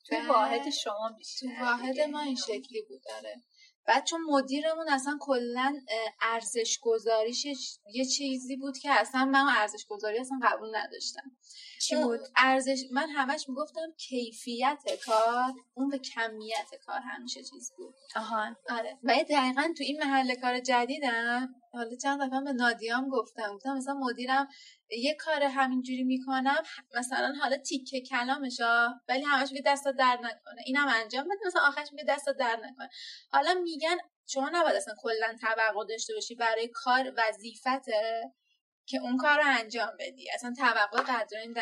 تو واحد شما بیشتر تو واحد ما این شکلی بود داره بعد چون مدیرمون اصلا کلا ارزش گذاریش یه چیزی بود که اصلا من ارزش گذاری اصلا قبول نداشتم. چی بود؟ ارزش من همش می‌گفتم کیفیت کار اون به کمیت کار همیشه چیز بود. آها. آره. و دقیقا تو این محل کار جدیدم حالا چند دفعه به نادیام گفتم. گفتم مثلا مدیرم یه کار همینجوری می‌کنم مثلا حالا تیکه کلامشا ولی همش میگه دست در نکنه. اینم انجام بده مثلا آخرش میگه دست در نکنه. حالا میگن شما نباید اصلا کلا توقع داشته باشی برای کار وظیفته. که اون کار رو انجام بدی. اصلا توقع قدرانی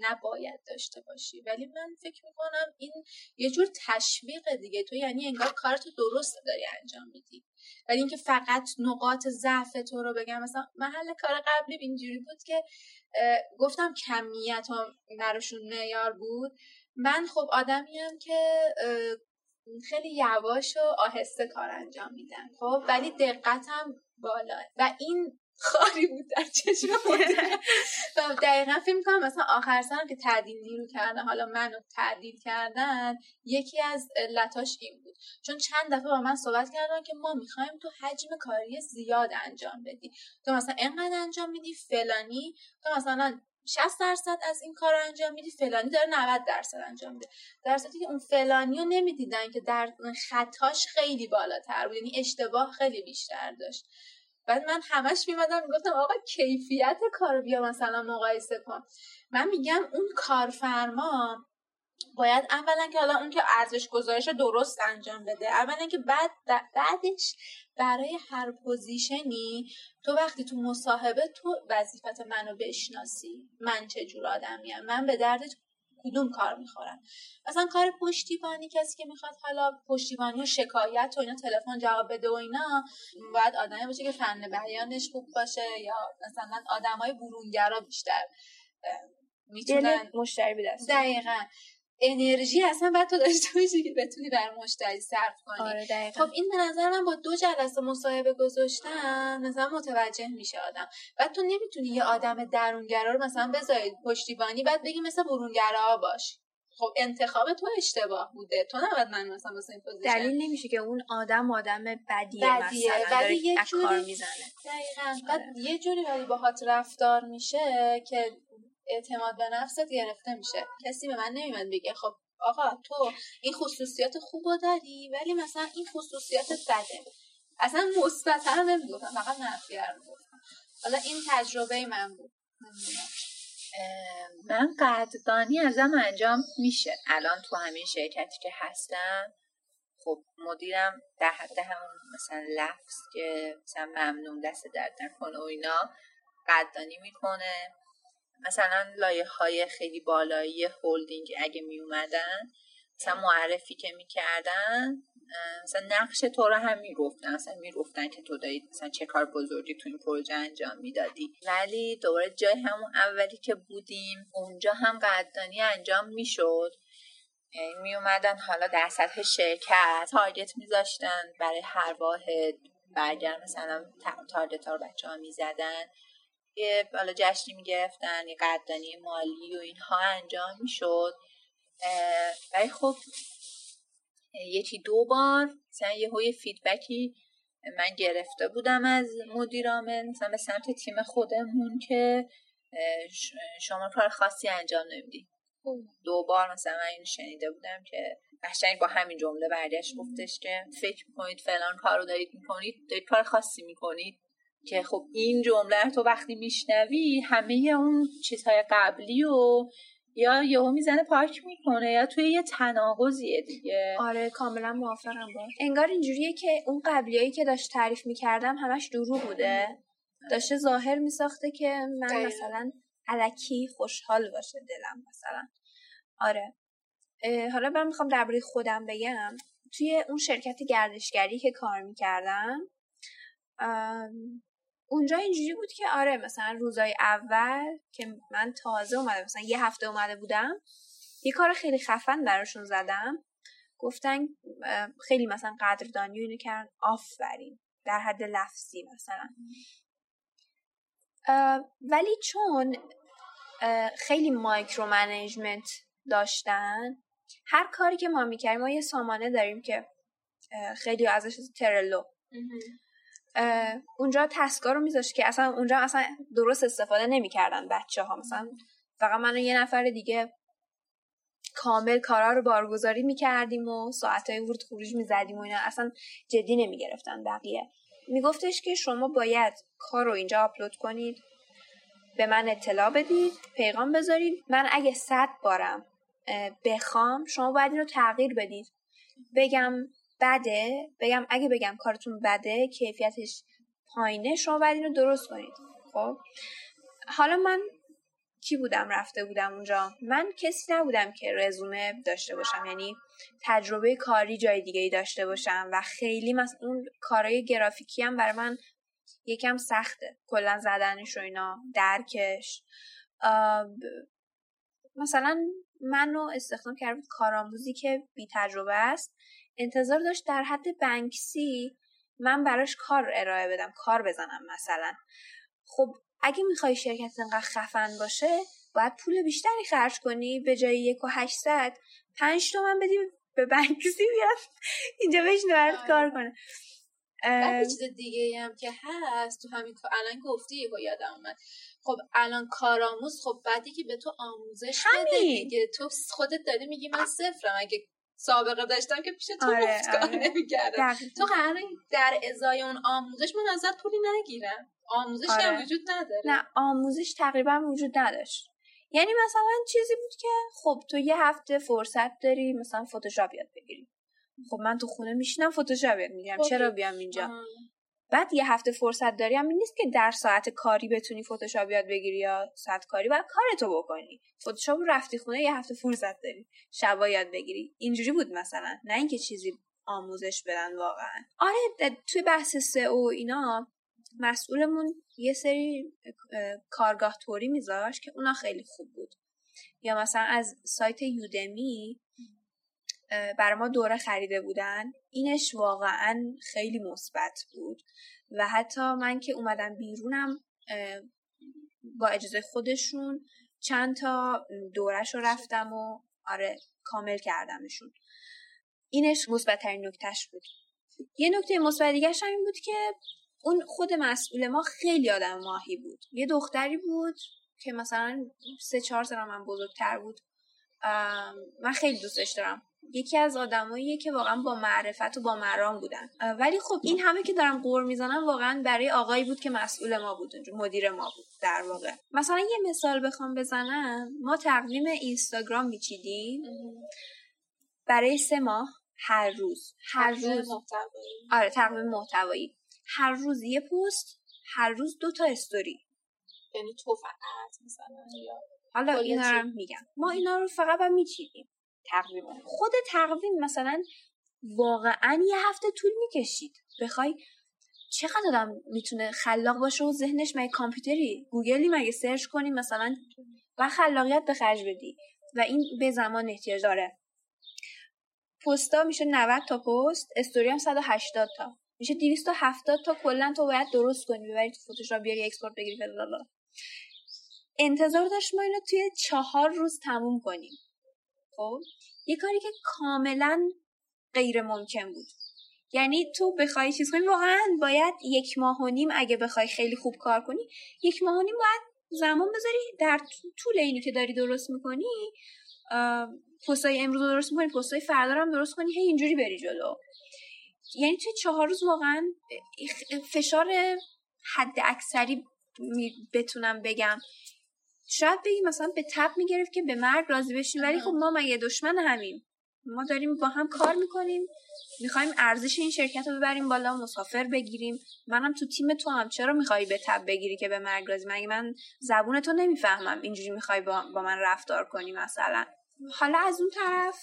نباید داشته باشی. ولی من فکر می‌کنم این یه جور تشویق دیگه. تو یعنی انگار کارتو درست داری انجام میدی. ولی اینکه فقط نقاط ضعف تو رو بگم مثلا محل کار قبلی اینجوری بود که گفتم کمیت ها براشون معیار بود. من خب آدمیم که خیلی یواش و آهسته کار انجام میدم. خب ولی دقتم بالا. و این خاری بود در چشم و دقیقا فکر می‌کنم مثلا آخر سرم که تعدیل نیرو کردن حالا منو تعدیل کردن یکی از علتاش این بود. چون چند دفعه با من صحبت کردن که ما می‌خوایم تو حجم کاری زیاد انجام بدی. تو مثلا انقدر انجام میدی فلانی تو مثلا 60 درصد از این کار رو انجام میدی فلانی داره 90 درصد انجام میده. در صورتی که اون فلانی رو نمی‌دیدن که در خطاش خیلی بالاتر بود یعنی اشتباه خیلی بیشتر داشت. بعد من همش میمدم می‌گفتم آقا کیفیت کار بیا مثلا مقایسه کن. من میگم اون کارفرما باید اولا که حالا اون که ارزش گذارش درست انجام بده اولا که بعد بعدش برای هر پوزیشنی تو وقتی تو مصاحبه تو وظیفت منو بشناسی من چه جور آدمیم من به درد کدوم کار می‌خورم مثلا کار پشتیبانی کسی که می‌خواد حالا پشتیبانی و شکایت و اینا تلفن جواب بده و اینا باید آدمی باشه که فن بیانش خوب باشه یا مثلا آدمای برونگرا بیشتر می‌تونن مشتری بدست دقیقا. انرژی اصلا باید تو داشته باشی که بتونی بر مشتری صرف کنی. آره خب این به نظر من با دو جلسه مصاحبه گذاشتن مثلا متوجه میشه آدم. بعد تو نمی‌تونی یه آدم درونگرا رو مثلا بذاری پشتیبانی بعد بگی مثل برونگرا باش. خب انتخاب تو اشتباه بوده. تو نباید من مثلا مثلا این پوزیشن دلیل نمیشه که اون آدم آدم بدیه, بدیه. مثلا ولی یه جوری کار می‌زنه. دقیقاً. بعد آره. یه جوری ولی باهات رفتار میشه که اعتماد به نفست گرفته میشه. کسی به من نمیاد بگه خب آقا تو این خصوصیات خوب داری ولی مثلا این خصوصیات بده. اصلا مثبت رو نمی‌گفتم فقط منفی رو حالا این تجربه من بود. من قدردانی ازم انجام میشه. الان تو همین شرکتی که هستم خب مدیرم در حد همون مثلا لفظ که مثلا ممنون دست درد نکنه و اینا قدردانی می‌کنه. مثلا لایه های خیلی بالایی هولدینگ اگه می اومدن مثلا معرفی که می‌کردن مثلا نقش تو رو هم می‌گفتن مثلا می‌گفتن که تو دارید مثلا چه کار بزرگی تو این پروژه انجام می‌دادی. ولی دوباره جای همون اولی که بودیم اونجا هم قدردانی انجام می‌شد. می اومدن حالا در سطح شرکت تارگت میذاشتن برای هر واحد برگر مثلا تارگت ها رو بچه ها می‌زدن. یه بالا جشنی می‌گرفتن یه قدردانی مالی و اینها انجام می‌شد. ولی خب یکی دو بار مثلا یه های فیدبکی من گرفته بودم از مدیرامل مثلا به سمت تیم خودمون که شما کار خاصی انجام نمیدی دو بار مثلا من اینو شنیده بودم که قشنگ با همین جمله برگشت گفتش که فکر می‌کنید فلان کار رو دارید می‌کنید دارید کار خاصی می‌کنید. که خب این جمله تو وقتی میشنوی همه اون چیزهای قبلی و یا یهو می‌زنه پاک می‌کنه یا توی یه تناقضیه دیگه. آره کاملا موافقم با. انگار اینجوریه که اون قبلیایی که داشت تعریف می‌کردم همش دروغ بوده. داشته ظاهر میساخته که من مثلا علکی خوشحال باشه دلم مثلا. آره. حالا من می‌خوام درباره خودم بگم. توی اون شرکت گردشگری که کار می‌کردم اونجا اینجوری بود که آره مثلا روزای اول که من تازه اومده مثلا یه هفته اومده بودم یه کار خیلی خفن براشون زدم. گفتن خیلی مثلا قدردانی اینو کردن. آفرین در حد لفظی مثلا. ولی چون خیلی micromanagement داشتن هر کاری که ما می‌کردیم ما یه سامانه داریم که خیلی ازش Trello. اونجا task ا رو میذاشت که اصلا اونجا اصلا درست استفاده نمی‌کردن بچه ها مثلا فقط من یه نفر دیگه کامل کارا رو بارگذاری می‌کردیم و ساعتهای ورود خروج می‌زدیم و اینا. اصلا جدی نمی‌گرفتن بقیه. میگفتش که شما باید کار رو اینجا آپلود کنید به من اطلاع بدید پیغام بذارید. من اگه صد بارم بخوام شما باید این رو تغییر بدید. بگم بده بگم اگه بگم کارتون بده کیفیتش پایینه شما باید اینو درست کنید. خب؟ حالا من کی بودم؟ رفته بودم اونجا. من کسی نبودم که رزومه داشته باشم یعنی تجربه کاری جای دیگه ای داشته باشم و خیلی مثلا اون کارهای گرافیکی هم برای من یکم سخته. کلا زدنش و اینا درکش. مثلا منو استخدام کرد کارآموزی که بی تجربه است. انتظار داشت در حد بنکسی من براش کار ارائه بدم کار بزنم مثلا. خب اگه می‌خوای شرکت انقدر خفن باشه باید پول بیشتری خرج کنی. به جای یک و هشتصد پنج تومن بدی به بنکسی بیاد. اینجا بهش برات آره. کار کنه. بعد چیز دیگه هم که هست تو همین الان گفتی یکو یادم اومد. خب الان کارآموز خب بعدی که به تو آموزش بده دیگه. تو خودت داری میگی من صفرم. اگه سابقه داشتم که پیش تو آره، آره. تو قراره در ازای اون آموزش من ازت پولی نگیرم. آموزش آره. وجود نداره. نه آموزش تقریبا وجود نداشت. یعنی مثلا چیزی بود که خب تو یه هفته فرصت داری مثلا فتوشاپ یاد بگیری. خب من تو خونه میشینم فتوشاپ یاد می‌گیرم. چرا بیام اینجا؟ بعد یه هفته فرصت داری هم نیست که در ساعت کاری بتونی فتوشاپ یاد بگیری یا ساعت کاری باید کارتو بکنی. فتوشاپ رفتی خونه یه هفته فرصت داری شبا یاد بگیری. اینجوری بود مثلا. نه اینکه چیزی آموزش بدن واقعا. آره توی بحث سئو و اینا مسئولمون یه سری اه، کارگاه توری میذاشت که اونا خیلی خوب بود. یا مثلا از سایت یودمی برای ما دوره خریده بودن اینش واقعا خیلی مثبت بود. و حتی من که اومدم بیرونم با اجازه خودشون چند تا دورش رو رفتم و آره کامل کردمشون. اینش مثبت ترین نکتهش بود. یه نکته مثبت دیگهش هم این بود که اون خود مسئول ما خیلی آدم ماهی بود. یه دختری بود که مثلا سه چهار سال من بزرگتر بود. من خیلی دوستش دارم. یکی از آدماییه که واقعا با معرفت و با مرام بودن. ولی خب این همه که دارم قور می‌زنم واقعا برای آقایی بود که مسئول ما بود مدیر ما بود در واقع. مثلا یه مثال بخوام بزنم. ما تقویم اینستاگرام میچیدیم؟ برای سه ماه هر روز. هر روز. محتوایی. آره تقویم محتوایی. هر روز یه پست هر روز دو تا استوری. یعنی تو فقط مثلا یا حالا اینا رو میگم. ما اینا رو فقط هم میچیدیم. تقویم. خود تقویم مثلا واقعا یه هفته طول می‌کشید. بخوای چقدر آدم می‌تونه خلاق باشه و ذهنش مگه کامپیوتری؟ گوگلی مگه سرچ کنی مثلا و خلاقیت به خرج بدی و این به زمان احتیاج داره. پستا میشه 90 تا پست استوری هم 180 تا. میشه 270 تا کلا تو باید درست کنی ببری تو فتوشاپ بیاری export بگیری فلان. انتظار داشت ما اینو توی چهار روز تموم کنیم. خب؟ یه کاری که کاملا غیر ممکن بود. یعنی تو بخوای چیز کنی واقعا باید یک ماه و نیم اگه بخوای خیلی خوب کار کنی یک ماه و نیم باید زمان بذاری در طول اینی که داری درست می‌کنی پستای امروز رو درست می‌کنی پستای فردا رو هم درست کنی هی اینجوری بری جلو. یعنی توی چهار روز واقعا فشار حد اکثری بتونم بگم. شاید بگی مثلا به تب می‌گرفت که به مرگ راضی بشیم ولی خب ما مگه دشمن همیم؟ ما داریم با هم کار می‌کنیم می‌خوایم ارزش این شرکت رو ببریم بالا مسافر بگیریم. منم تو تیم تو هم. چرا می‌خوای به تب بگیری که به مرگ راضی؟ مگه من زبون تو نمی‌فهمم اینجوری می‌خوای با, با من رفتار کنی مثلا؟ حالا از اون طرف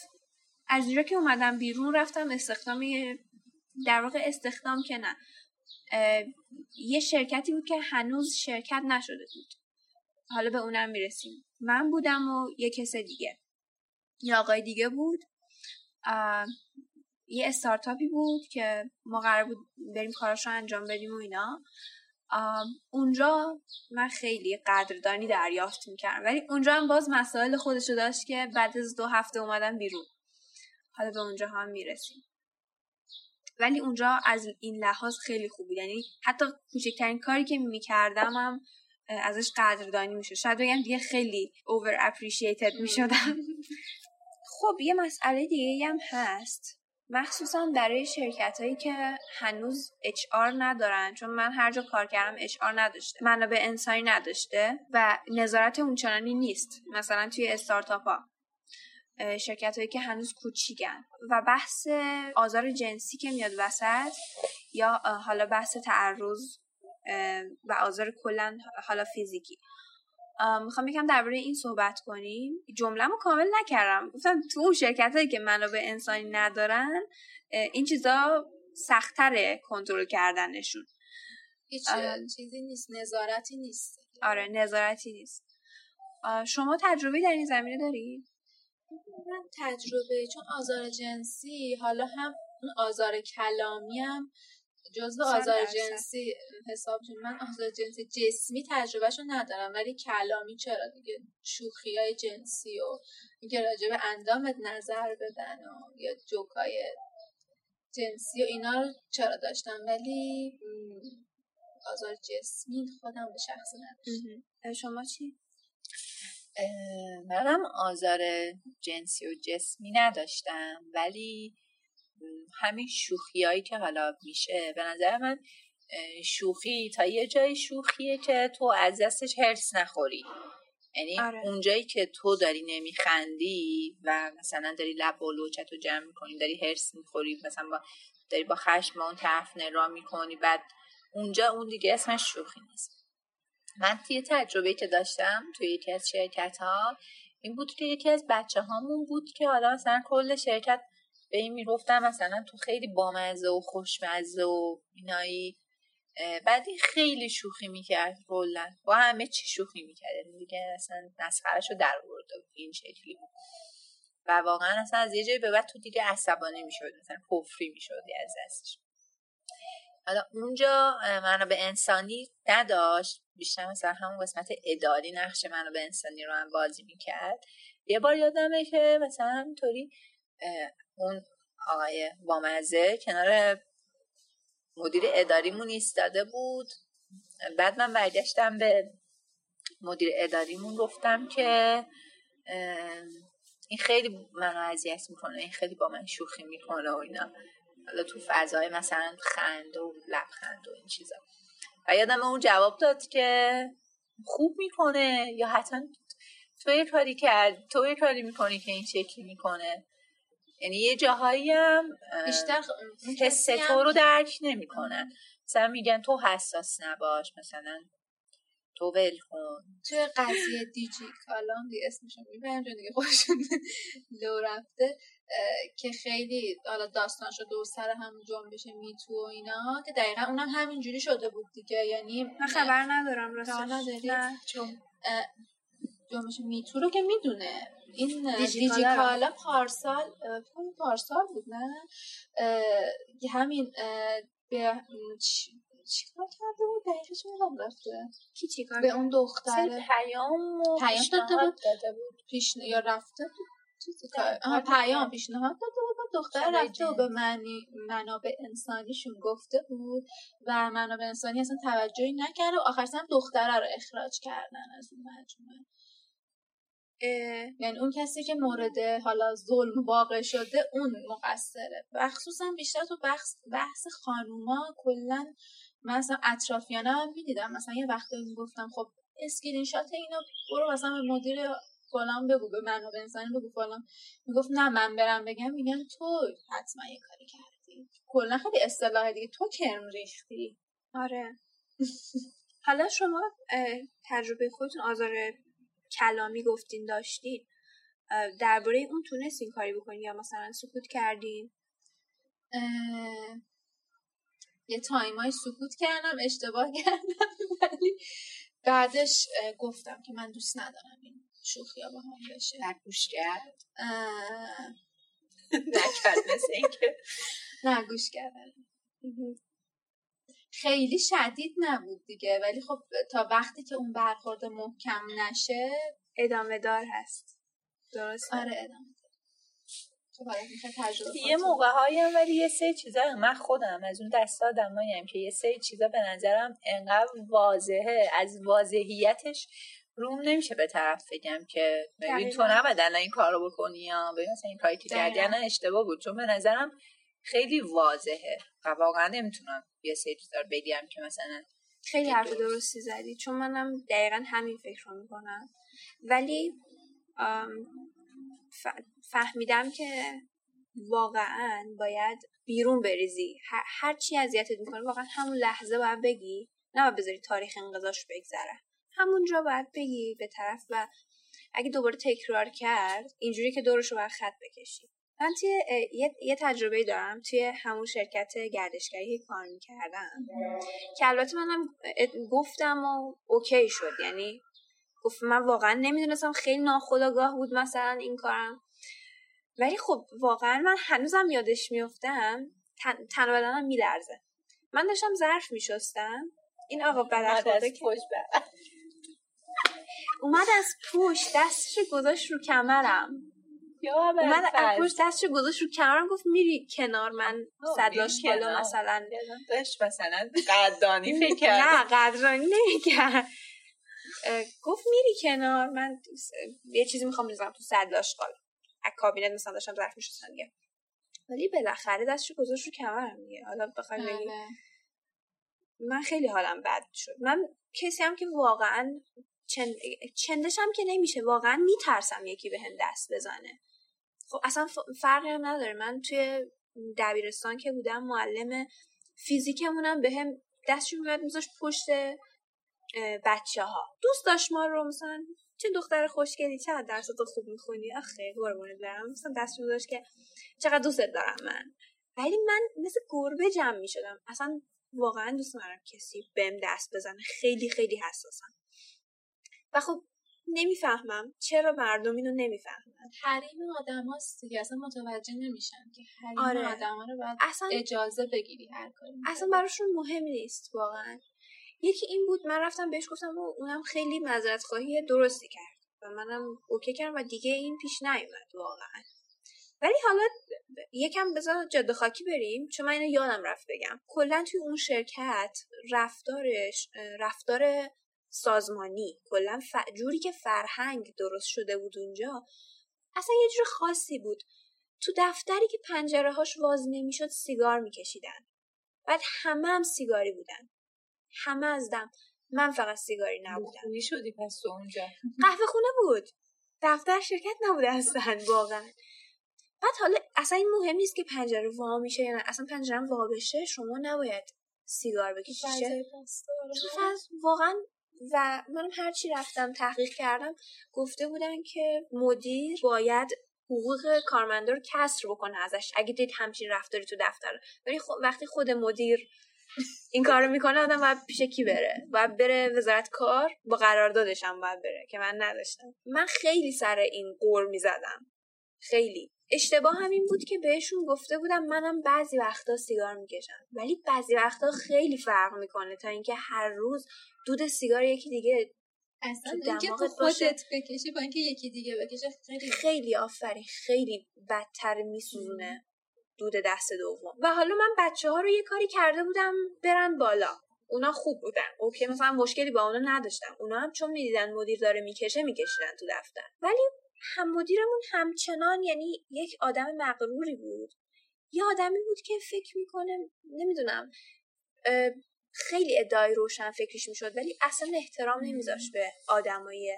از اینجا که اومدم بیرون رفتم استخدام در واقع استخدام که نه. یه شرکتی بود که هنوز شرکت نشده بود. حالا به اونم می‌رسیم. من بودم و یه کس دیگه. یه آقای دیگه بود. یه استارتاپی بود که ما قرار بود بریم کاراشو انجام بدیم و اینا. اونجا من خیلی قدردانی دریافت می‌کردم. ولی اونجا هم باز مسائل خودشو داشت که بعد از دو هفته اومدم بیرون. حالا به اونجا هم می‌رسیم. ولی اونجا از این لحاظ خیلی خوب بود. یعنی حتی کوچکترین کاری که می‌کردم هم ازش قدردانی میشه. شاید بگم دیگه خیلی over appreciated می‌شدم. خب یه مسئله دیگه هم هست. مخصوصا برای شرکت هایی که هنوز HR ندارن چون من هر جا کار کردم HR نداشته. منابع انسانی نداشته و نظارت اونچنانی نیست. مثلا توی استارتاپ ها. شرکت هایی که هنوز کوچیکن. و بحث آزار جنسی که میاد وسط یا حالا بحث تعرض و آزار کلا حالا فیزیکی. می‌خوام یکم درباره این صحبت کنیم. جمله‌مو کامل نکردم. گفتم تو اون شرکت هایی که منابع انسانی ندارن این چیزا سختره کنترل کردنشون. هیچ آره. چیزی نیست. نظارتی نیست. آره نظارتی نیست. شما تجربه در این زمینه دارید من تجربه چون آزار جنسی حالا هم اون آزار کلامی هم جزو آزار. جنسی حساب شد. من آزار جنسی جسمی تجربهشو ندارم ولی کلامی چرا دیگه؟ شوخی های جنسی و اینکه راجع به اندامت نظر بدن و یا جوکای جنسی و اینا رو چرا داشتم؟ ولی آزار جسمی خودم به شخص نداشتم شما چی؟ منم آزار جنسی و جسمی نداشتم ولی همین شوخی هایی که حالا میشه. به نظر من شوخی تا یه جای شوخیه که تو از دستش هرس نخوری. یعنی آره. اونجایی که تو داری نمیخندی و مثلا داری لب و لوچت رو جمع می‌کنی داری هرس می‌خوری مثلا با داری با خشم اون طرف نرا می‌کنی بعد اونجا اون دیگه اسمش شوخی نیست. من توی تجربه که داشتم توی یکی از شرکت ها این بود که یکی از بچه هامون بود که حالا مثلا کل شرکت به این می‌گفتم مثلا تو خیلی بامزه و خوشمزه و اینایی بعد این خیلی شوخی می‌کرد کلا. با همه چی شوخی می‌کرد. یعنی دیگه اصلا مسخرش رو در برده این شکلی بود. و واقعا اصلا از یه جایی به بعد تو دیگه عصبانی می‌شد. مثلا کفری می‌شد از دستش. حالا اونجا منو به انسانی نداشت. بیشتر مثلا همون قسمت اداری نقش منو به انسانی رو هم بازی می‌کرد. یه بار یادمه که مثلا همینطوری اون آقای بامزه کنار مدیر اداریمون ایستاده بود. بعد من برگشتم به مدیر اداریمون گفتم که این خیلی منو اذیت می‌کنه این خیلی با من شوخی می‌کنه و اینا. حالا تو فضای مثلا خند و لبخند و این چیزا. و یادم اون جواب داد که خوب می‌کنه یا حتما تو یه کاری کرد تو یه کاری می‌کنی که این شکلی می‌کنه. یعنی یه جاهایی هم بیشتر حس تو رو درک نمی‌کنن. مثلا میگن تو حساس نباش مثلا تو ول کن. توی قضیه دیجی کالام دی اسمشو می‌برم چون دیگه خوشون لو رفته که خیلی حالا داستان شده و سر هم جنبش میتو و اینا که دقیقا اونم همینجوری شده بود دیگه. یعنی من خبر ندارم راستش. نداری نه. چون جنبش میتو رو که می‌دونه. این دیجیکالا پارسال فکر پارسال بود نه؟ همین به چیکار کرده بود؟ دقیقش یادم رفته. کی چیکار به اون دختر پیام پیام داده بود. داده بود. پیش یا رفته بود. پیام پیشنهاد داده بود. و دختر رفته و به معنی منابع انسانیشون گفته بود و منابع انسانی اصلا توجهی نکرد و آخر سر دختره رو اخراج کردن از اون مجموعه. یعنی اون کسی که مورد حالا ظلم واقع شده اون مقصره. و خصوصا بیشتر تو بحث, بحث خانوما کلا من مثلا اطرافیانم هم می‌دیدم. مثلا یه وقتی می‌گفتم خب اسکرین شات اینو برو مثلا به مدیر فلان بگو به منابع انسانی بگو فلان. می‌گفت نه من برم بگم. میگن تو حتما یه کاری کردی. کلا خیلی اصطلاح دیگه. تو کرم ریختی. آره. حالا شما تجربه خودتون آزار کلامی گفتین داشتین. درباره اون تونستین کاری بکنین یا مثلا سکوت کردین؟ اه، یه تایمای سکوت کردم اشتباه کردم ولی بعدش گفتم که من دوست ندارم این شوخی ها با هم بشه. در گوش کرد؟ نکرد مثل اینکه. نه گوش کردم. خیلی شدید نبود دیگه. ولی خب تا وقتی که اون برخورد محکم نشه ادامه دار هست. درسته؟ آره ادامه. خب یه موقع هایی هم ولی یه سری چیزا من خودم از اون دست آدماییم که یه سری چیزا به نظرم انقدر واضحه. از واضحیتش روم نمیشه به طرف بگم که ببین تو. نباید الان این کارو بکنی یا ببین مثلا این کاری که کردی. اشتباه بود. چون به نظرم خیلی واضحه و واقعا نمی‌تونم یه سری چیزا بگم که مثلا خیلی حرف درستی زدی چون منم دقیقا همین فکر رو می‌کنم. ولی فهمیدم که واقعا باید بیرون بریزی. هر, هر چی اذیتت می‌کنه واقعا همون لحظه باید بگی. نه باید بذاری تاریخ انقضاش بگذره. همونجا باید بگی به طرف و اگه دوباره تکرار کرد اینجوری که دورش رو باید خط بکشی. من توی یه, یه تجربه دارم توی همون شرکت گردشگری که کار می‌کردم. که البته منم گفتم و اوکی شد. یعنی گفت من واقعا نمی‌دونستم خیلی ناخداگاه بود مثلا این کارم. ولی خب واقعا من هنوزم یادش میفتم تن, تن بدنم میلرزه. من داشتم ظرف میشستم. این آقا از بداخلاقه که اومد از پشت دستش گذاشت رو کمرم. یا اومد از ابوالفضل. پشت دستش رو گذاشت رو کمرم گفت میری کنار من صداش بالا. مثلا. داشت مثلا قدردانی فکر کرد. نه قدرانی نمی‌کرد. گفت میری کنار من یه چیزی می‌خوام بریزم تو صدلاش قال از کابینت مثلا داشتم ظرف میشستم دیگه. ولی بالاخره دستشو گذاشت رو کمرم دیگه. حالا بخوای بگی. آره. من خیلی حالم بد شد. من کسی هم که واقعا چند... چندشم که نمیشه واقعا میترسم یکی به هم دست بزنه. خب اصلا فرقی هم نداره. من توی دبیرستان که بودم معلم فیزیکمونم به هم دستشون میاد میذاش پشت بچه ها دوست داشت ما رو مثلا چه دختر خوشگلی چقدر درس خوب می‌خونی؟ آخه قربونت برم. مثلا دستشون داشت که چقدر دوستت دارم من. ولی من مثل گربه جمع می‌شدم. اصلا واقعا دوست ندارم کسی بهم دست بزنه. خیلی خیلی حساسم. و خب نمی‌فهمم. چرا مردم اینو نمی‌فهمن؟ حریم آدم هاست دیگه. اصلا متوجه نمیشن که حریم آره. آدم ها رو باید اصلا اجازه بگیری هر کاری اصلا براشون مهم نیست واقعا. یکی این بود من رفتم بهش گفتم و اونم خیلی مذارت خواهی درستی کرد. و منم اوکی کردم و دیگه این پیش نیومد واقعا. ولی حالا یکم بذار جاده خاکی بریم چون من اینو یادم رفت بگم. کلا توی اون شرکت رفتارش رفتار سازمانی. کلا ف... جوری که فرهنگ درست شده بود اونجا اصلا یه جور خاصی بود. تو دفتری که پنجره هاش واز نمی‌شد سیگار میکشیدن. بعد همه هم سیگاری بودن. همه از دم. من فقط سیگاری نبودم. شدی پس تو اونجا. قهوه خونه بود. دفتر شرکت نبوده اصلا واقعا. بعد حالا اصلا این مهم نیست که پنجره وا میشه یا نه. اصلا پنجره وا بشه شما نباید سیگار بکشید واقعا و منم هرچی رفتم تحقیق کردم گفته بودن که مدیر باید حقوق کارمندا رو کسر بکنه ازش اگه دید همچین رفتاری تو دفتر. ولی خب وقتی خود مدیر این کارو می‌کنه آدم باید پیش کی بره؟ باید بره وزارت کار؟ با قراردادش هم باید بره که من نداشتم. من خیلی سر این قور می‌زدم. خیلی. اشتباه همین بود که بهشون گفته بودم منم بعضی وقتا سیگار می‌کشم. ولی بعضی وقتا خیلی فرق می‌کنه تا اینکه هر روز دود سیگار یکی دیگه اصلا اینکه تو خودت بکشی با اینکه یکی دیگه بکشه خیلی خیلی آفرین خیلی بدتر میسوزونه دود دست دوم. و حالا من بچه ها رو یه کاری کرده بودم برن بالا. اونا خوب بودن اوکی مثلا مشکلی با اونا نداشتم. اونا هم چون می‌دیدن مدیر داره می‌کشه میکشیدن تو دفتر. ولی هم مدیرمون همچنان یعنی یک آدم مغروری بود. یه آدمی بود که فکر می‌کنه نمی‌دونم خیلی ادعای روشن فکریش می‌شد ولی اصلا احترام نمیذاشت به آدمای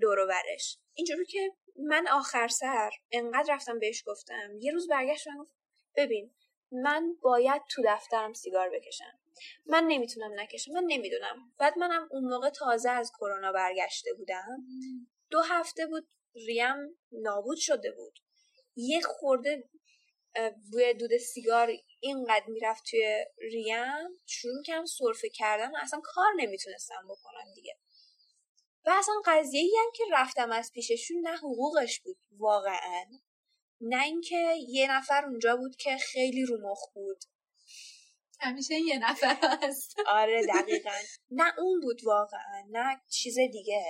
دوروورش اینجوری که من آخر سر انقدر رفتم بهش گفتم یه روز برگشت من گفت ببین من باید تو دفترم سیگار بکشم. من نمی‌تونم نکشم من نمی‌دونم. بعد منم اون موقع تازه از کرونا برگشته بودم. دو هفته بود ریم نابود شده بود. یه خورده بوی دود سیگار اینقدر می‌رفت توی ریم شروع کردم سرفه کردن و اصلا کار نمی‌تونستم بکنم دیگه. و اصلا قضیه ای هم که رفتم از پیششون نه حقوقش بود واقعا. نه اینکه یه نفر اونجا بود که خیلی رو مخ بود. همیشه یه نفر هست. آره دقیقا. نه اون بود واقعا. نه چیز دیگه.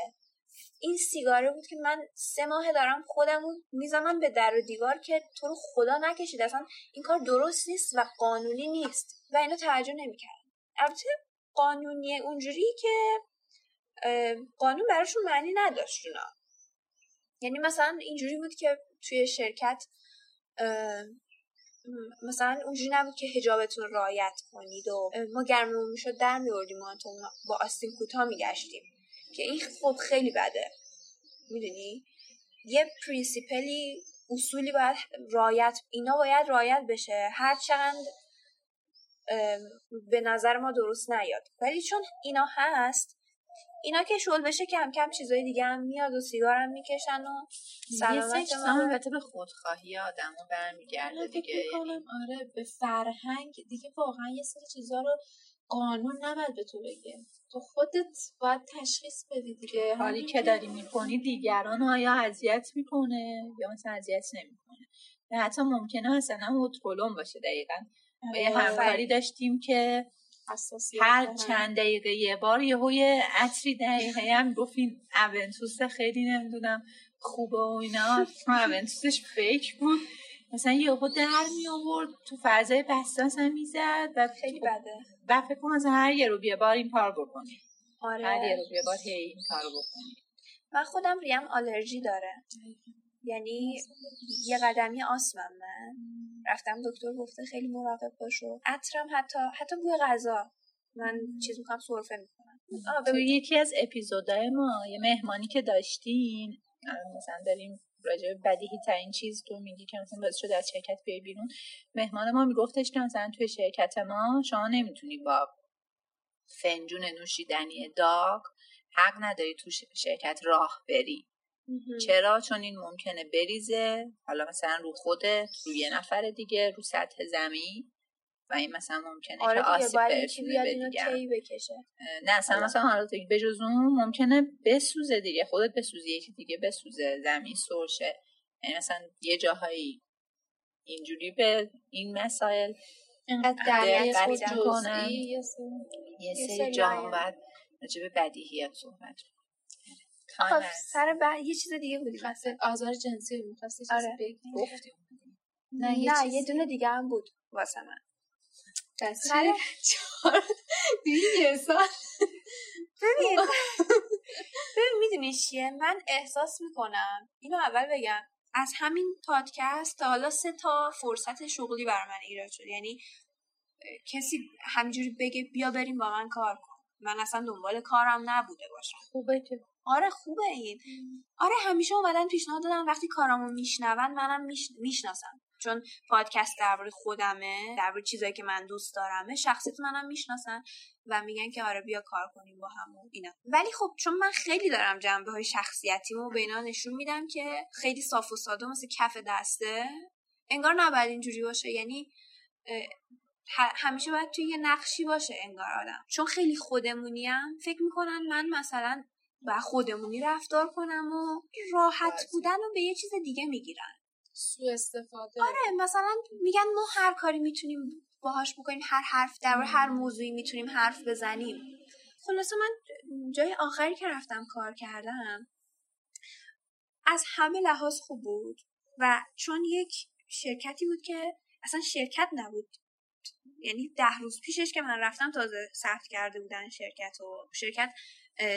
این سیگاره بود که من سه ماه دارم خودمو می‌زنم به در و دیوار که تو رو خدا نکشید. اصلا این کار درست نیست و قانونی نیست و اینو توجه نمی‌کردم. البته قانونی اونجوری که قانون براشون معنی نداشت اونا یعنی مثلا اینجوری بود که توی شرکت مثلا اونجوری نبود که هجابتون رعایت کنید و ما گرممون می‌شد در میوردیم با آستین کوتاه میگشتیم. که این خب خیلی بده. می‌دونی؟ یه principle ی اصولی باید رعایت اینا باید رعایت بشه. هر چند به نظر ما درست نیاد. ولی چون اینا هست اینا که شل بشه کم کم چیزای دیگه هم میاد و سیگار هم می‌کشن و سلامت البته به خودخواهی آدم برمیگرده دیگه. یعنی آره به فرهنگ دیگه واقعا یه سری چیزا رو قانون نباید به تو بگه. تو خودت باید تشخیص بدی دیگه. حالی که داری می‌کنی دیگران آیا اذیت می‌کنه یا مثلا اذیت نمی‌کنه؟ و حتی ممکنه مثلا متکلم باشه دقیقا. و یه همکاری داشتیم که هر چند دقیقه یه بار یه یه عطری دقیقه هم گفت این اونتوس خیلی نمی‌دونم خوبه و اینا. اونتوسش فیک بود. مثلا یهو در می آورد تو فضای بسته مثلا می‌زد و خیلی بده. و فکر کنم مثلا هر یه رو بیا بار این کار بکنی. آره. هر یه رو بیا بار هی این کار بکنی. من خودم ریم آلرژی داره. یعنی یه قدمی آسمم من. رفتم دکتر گفته خیلی مراقب باشو عطرم حتی حتی بوی غذا. من چیز می‌کنم سرفه می‌کنم توی یکی از اپیزودهای ما یه مهمانی که داشتیم مثلا داریم راجع بدیهی ترین چیز تو میگی که مثلا باعث شده از شرکت بیای بیرون. مهمان ما میگفتش که مثلا توی شرکت ما شما نمی‌تونی با فنجون نوشیدنی داغ حق نداری تو شرکت راه بری. چرا؟ چون این ممکنه بریزه. حالا مثلا رو خودت رو یه نفر دیگه رو سطح زمین. و این مثلا ممکنه آره که آسیب برسونه به دیگر بکشه. نه اصلا مثلا حالا به جز اون ممکنه بسوزه دیگه خودت بسوزی یکی دیگه بسوزه زمین سرشه. یعنی مثلا یه جاهایی اینجوری به این مسائل اینقدر جزئی یه سری جاها باید راجع به بدیهیات صحبت خب سر بعد یه چیز دیگه بودی مثلا آزار جنسی رو می‌خواستی آره. بگی؟ نه یه, نه، یه دونه دیگه هم بود واسه من. چهار یه سال. ببین ببین می‌دونی چیه؟ من احساس می‌کنم اینو اول بگم از همین پادکست تا حالا سه تا فرصت شغلی برای من ایراد شد. یعنی کسی همینجوری بگه بیا بریم با من کار کن. من اصلا دنبال کارم نبوده باشم. خوبه که. آره خوبه این. آره همیشه اومدن پیشنهاد دادن وقتی کارامو میشنون منم می‌شناسم. چون پادکست درباره خودمه درباره چیزایی که من دوست دارمه شخصیت منم می‌شناسن و میگن که آره بیا کار کنیم با هم و اینا. ولی خب چون من خیلی دارم جنبه های شخصیتیمو به اینا نشون میدم که خیلی صاف و ساده مثل کف دسته انگار نباید اینجوری باشه. یعنی همیشه باید توی یه نقشی باشه انگار آدم. چون خیلی خودمونیم فکر می‌کنن من مثلا با خودمونی رفتار کنم و راحت بودن رو به یه چیز دیگه می‌گیرن. سو استفاده. آره مثلا میگن ما هر کاری می‌تونیم باهاش بکنیم هر حرف در هر موضوعی می‌تونیم حرف بزنیم. خلاصه من جای آخری که رفتم کار کردم از همه لحاظ خوب بود و چون یک شرکتی بود که اصلا شرکت نبود. یعنی ده روز پیشش که من رفتم تازه ثبت کرده بودن شرکت و شرکت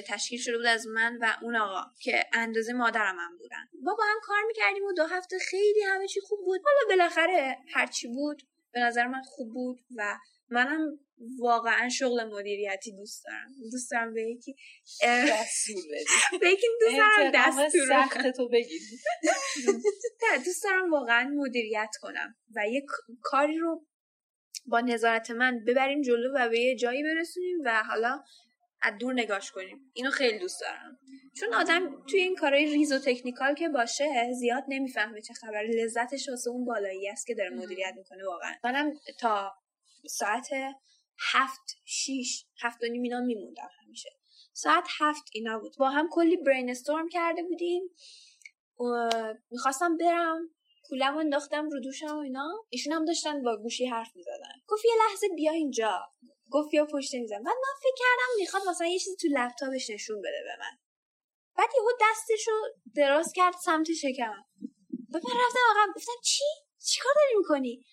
تشکیل شده بود از من و اون آقا که اندازه مادرم من بودن. با با هم کار می‌کردیم و دو هفته خیلی همه چی خوب بود. حالا بالاخره هرچی بود به نظر من خوب بود و منم واقعا شغل مدیریتی دوست دارم. دوست دارم به یکی دستور به یکی دوست دارم دستور تو بگیر دوست دارم واقعا مدیریت کنم و یه کاری رو با نظارت من ببریم جلو و به یه جایی برسونیم و حالا از دور نگاش کنیم. اینو خیلی دوست دارم. چون آدم توی این کارهای ریز و تکنیکال که باشه زیاد نمی‌فهمه چه خبر. لذتش واسه اون بالایی است که داره مدیریت می‌کنه واقعا. منم تا ساعت هفت شیش هفت و نیم اینا میموندم همیشه. ساعت هفت اینا بود. با هم کلی برین استورم کرده بودیم. می‌خواستم برم کولم انداختم رو دوشم و اینا. ایشون هم داشتن با گوشی حرف می‌زدن. گفت یه لحظه بیا اینجا. گفت یا پشت میزم. بعد من فکر کردم می‌خواد مثلا یه چیزی تو لپتاپش نشون بده به من. بعد یهو دستشو دراز کرد سمت شکمم. به من رفتم آقا گفتم چی؟ چیکار داری می‌کنی؟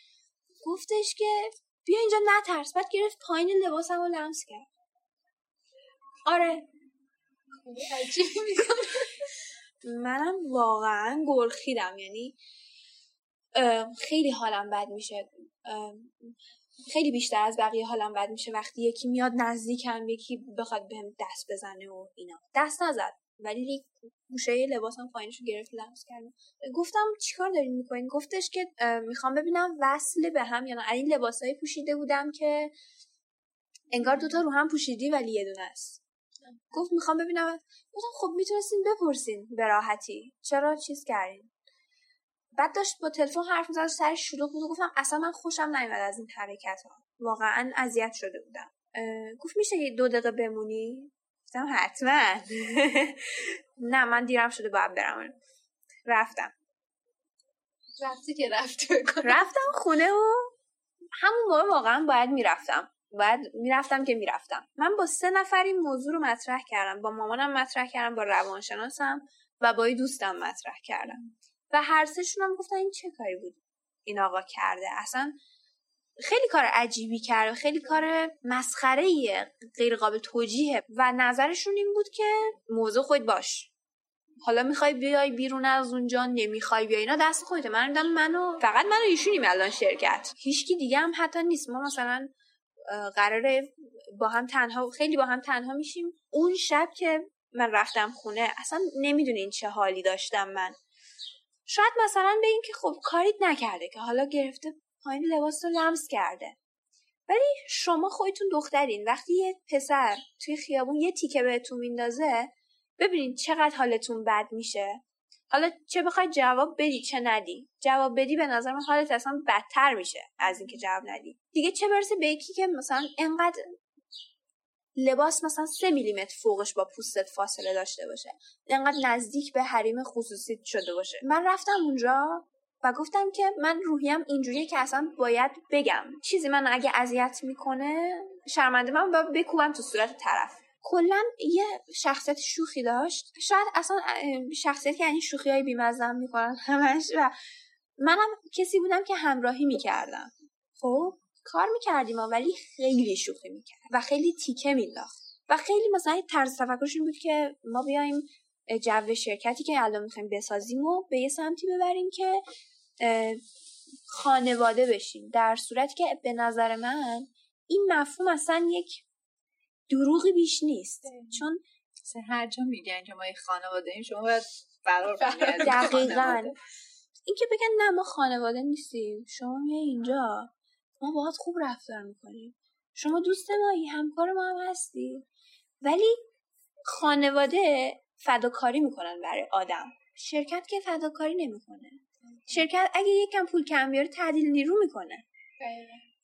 گفتش که بیا اینجا نترس. بعد گرفت پایین لباسم رو لمس کرد. آره. منم واقعا گرخیدم. یعنی خیلی حالم بد میشه خیلی بیشتر از بقیه حالم بد میشه وقتی یکی میاد نزدیکم یکی بخواد بهم دست بزنه و اینا. دست نزد. ولی گوشه لباسم پایینشو گرفت لمس کردم. گفتم چیکار دارین می‌کنین گفتش که می‌خوام ببینم وصل به هم یا نه. این لباسایی پوشیده بودم که انگار دوتا رو هم پوشیدی ولی یه دونه است. گفت می‌خوام ببینم. گفتم خب می‌تونستین بپرسین به راحتی. چرا چیز کردین؟ بعد داشت با تلفن حرف می‌زد سرش شلوغ بود و گفتم اصلا من خوشم نیومد از این حرکت ها واقعا اذیت شده بودم. گفت میشه یه دو دقیقه بمونی؟ گفتم حتما. نه من دیرم شده باید برم. رفتم. رفتی که رفتی رفتم خونه و همون موقع واقعا باید می‌رفتم. باید می‌رفتم که می‌رفتم. من با سه نفر این موضوع رو مطرح کردم. با مامانم مطرح کردم با روانشناسم و با دوستم مطرح کردم. و هر سهشون هم گفتن این چه کاری بود این آقا کرده؟ اصلا خیلی کار عجیبی کرده خیلی کار مسخره غیر قابل توجیهه و نظرشون این بود که موضوع خود باش. حالا می‌خوای بیای بیرون از اونجا نمی‌خوای بیای اینا دست خودته. من دیدم منو فقط منو ایشونیم الان شرکت. هیچکی دیگه هم حتی نیست. ما مثلا قراره با هم تنها خیلی با هم تنها میشیم. اون شب که من رفتم خونه اصلا نمی‌دونین چه حالی داشتم من. شاید مثلا به این که خب کاریت نکرده که حالا گرفته پایین لباس رو لمس کرده. ولی شما خودتون دخترین وقتی یه پسر توی خیابون یه تیکه بهتون میندازه ببینید چقدر حالتون بد میشه. حالا چه بخوای جواب بدی چه ندی. جواب بدی به نظر من حالت اصلا بدتر میشه از اینکه جواب ندی. دیگه چه برسه به یکی که مثلا انقدر لباس مثلا سه میلیمتر فوقش با پوستت فاصله داشته باشه. انقدر نزدیک به حریم خصوصی شده باشه. من رفتم اونجا و گفتم که من روحیم اینجوریه که اصلا باید بگم. چیزی من اگه اذیت می‌کنه شرمنده من باید بکوبم تو صورت طرف. کلا یه شخصیت شوخی داشت. شاید اصلا شخصیت که یعنی شوخی های بیمزم می‌کنن همش و منم کسی بودم که همراهی می‌کردم. خب؟ کار می‌کردیم ولی خیلی شوخی می‌کرد و خیلی تیکه مینداخت. و خیلی مثلا طرز تفکرش بود که ما بیایم جو شرکتی که الان می‌خوایم بسازیم و به یه سمتی ببریم که خانواده بشیم. در صورت که به نظر من این مفهوم اصلا یک دروغی بیش نیست. چون هر جا میگن که ما یک خانواده ایم شما باید فرار دقیقا. این که بگن نه ما خانواده نیستیم. شما میای اینجا ما باید خوب رفتار می‌کنیم. شما دوست مایی همکار ما هم هستی. ولی خانواده فداکاری می‌کنن برای آدم. شرکت که فداکاری نمی‌کنه. شرکت اگه یکم پول کم بیاره تعدیل نیرو می‌کنه.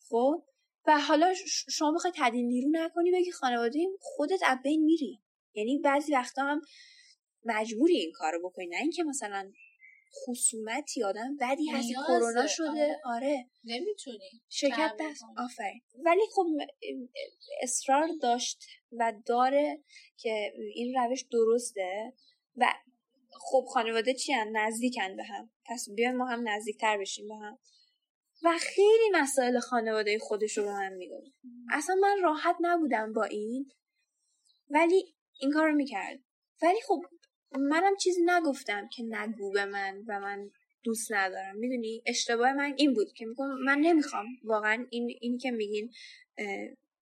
خب؟ و حالا شما بخوای تعدیل نیرو نکنی بگی خانواده خودت از بین میری. یعنی بعضی وقتا هم مجبوری این کارو بکنی. نه اینکه مثلا خصومتی آدم بعدی هستی کرونا شده. آره. نمی‌تونی. شرکت دست آفرین. ولی خب اصرار داشت و داره که این روش درسته و خب خانواده چی هم نزدیکن به هم. پس بیایم ما هم نزدیکتر بشیم به هم. و خیلی مسائل خانواده خودش رو به من می‌گفت اصلا من راحت نبودم با این. ولی این کار رو می‌کرد. ولی خب منم چیزی نگفتم که نگو به من و من دوست ندارم. می‌دونی؟ اشتباه من این بود که میگم من نمی‌خوام. واقعا این اینی که میگین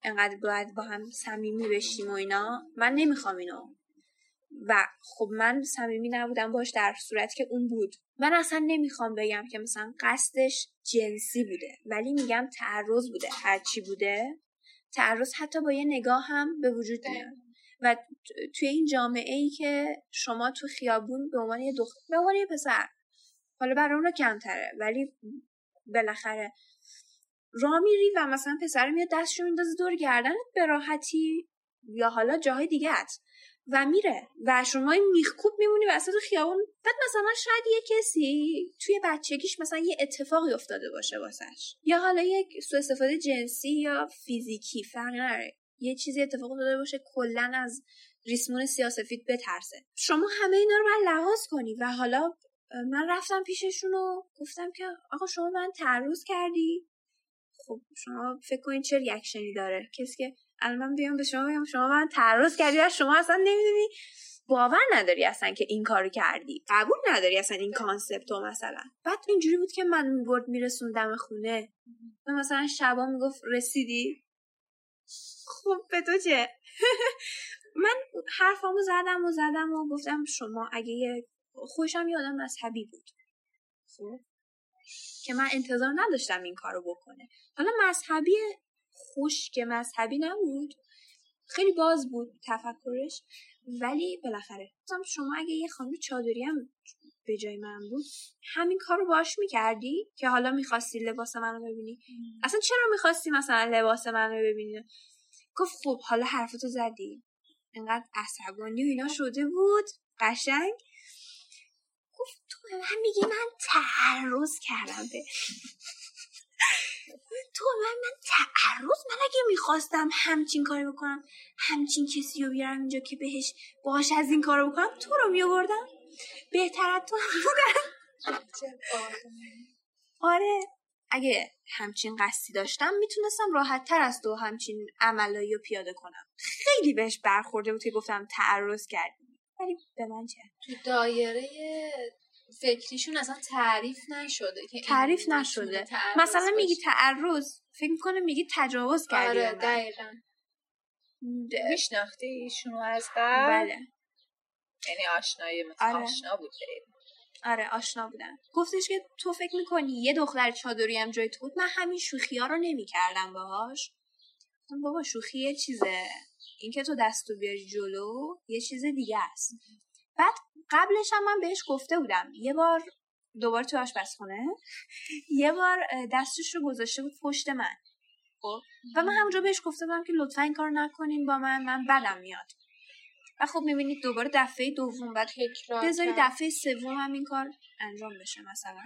انقدر باید با هم صمیمی بشیم و اینا من نمی‌خوام اینو. و خب من صمیمی نبودم باش در صورت که اون بود. من اصلا نمی‌خوام بگم که مثلا قصدش جنسی بوده ولی میگم تعرض بوده. هرچی بوده تعرض حتی با یه نگاه هم به وجود میاد. و توی این جامعه ای که شما تو خیابون به عنوان یه دختر به عنوان یه پسر. حالا برای اون رو کمتره ولی بالاخره را میری و مثلا پسر میاد دستشو میندازه دور گردنت به راحتی یا حالا جاهای دیگه و میره. و شما میخکوب میمونی وسط خیابون بعد مثلا شاید یه کسی توی بچگیش مثلا یه اتفاقی افتاده باشه واسش. یا حالا یک سوء استفاده جنسی یا فیزیکی فرق نره یه چیزی اتفاق افتاده باشه کلا از ریسمون سیاسفید بترسه. شما همه اینا رو باید لحاظ کنی و حالا من رفتم پیششون و گفتم که آقا شما من تعرض کردی؟ خب شما فکر کنید چه reaction ی داره؟ کسی که الان من بیام به شما بگم شما من تعرض کردی و شما اصلا نمی‌دونی باور نداری اصلا که این کارو کردی. قبول نداری اصلا این concept و مثلا. بعد اینجوری بود که من می‌برد میرسوندم خونه. و مثلا شبا می‌گفت رسیدی؟ خب به تو چه؟ من حرفامو زدم و زدم و گفتم شما اگه یه خوشم یادم مذهبی بود. خب؟ که من انتظار نداشتم این کارو بکنه. حالا مذهبی خوش که مذهبی نبود خیلی باز بود تفکرش ولی بالاخره. شما اگه یه خانم چادری هم به جای من بود. همین کار رو باش می‌کردی که حالا می‌خواستی لباس من رو ببینی اصلا چرا می‌خواستی مثلا لباس من رو ببینی؟ گفت خب حالا حرفتو زدی. انقدر عصبانی و اینا شده بود. قشنگ. گفت تو من میگی من تعرض کردم به تو من من تعرض؟ من اگه می‌خواستم همچین کاری بکنم همچین کسی رو بیارم اینجا که بهش باش از این کارو بکنم تو رو میآوردم؟ بهتر تو بودن آره اگه همچین قصدی داشتم می‌تونستم راحت تر از تو همچین عملایی رو پیاده کنم. خیلی بهش برخورده بود که گفتم تعرض کردی. ولی به من چه؟ تو دایره فکریشون اصلا تعریف نشده که تعریف نشده. مثلا میگی تعرض فکر می‌کنه میگی تجاوز کردی آره دقیقا. میشناختی ایشونو از قبل؟ بله. یعنی آشنایی مثل آره. آشنا بود آره آشنا بودن. گفتش که تو فکر می‌کنی یه دختر چادری هم جای تو بود؟ من همین شوخی ها رو نمی‌کردم باهاش. بابا شوخی یه چیزه. اینکه تو دستو بیاری جلو یه چیز دیگه است. بعد قبلش هم من بهش گفته بودم. یه بار دوباره تو آشپزخونه؟ یه بار دستش رو گذاشته بود پشت من. خب؟ و من همونجا بهش گفته بودم که لطفا این کار نکنین با من من بدم میاد. و خب می‌بینید دوباره دفعه دوم بعد تکرار بذاری. دفعه سوم هم این کار انجام بشه مثلا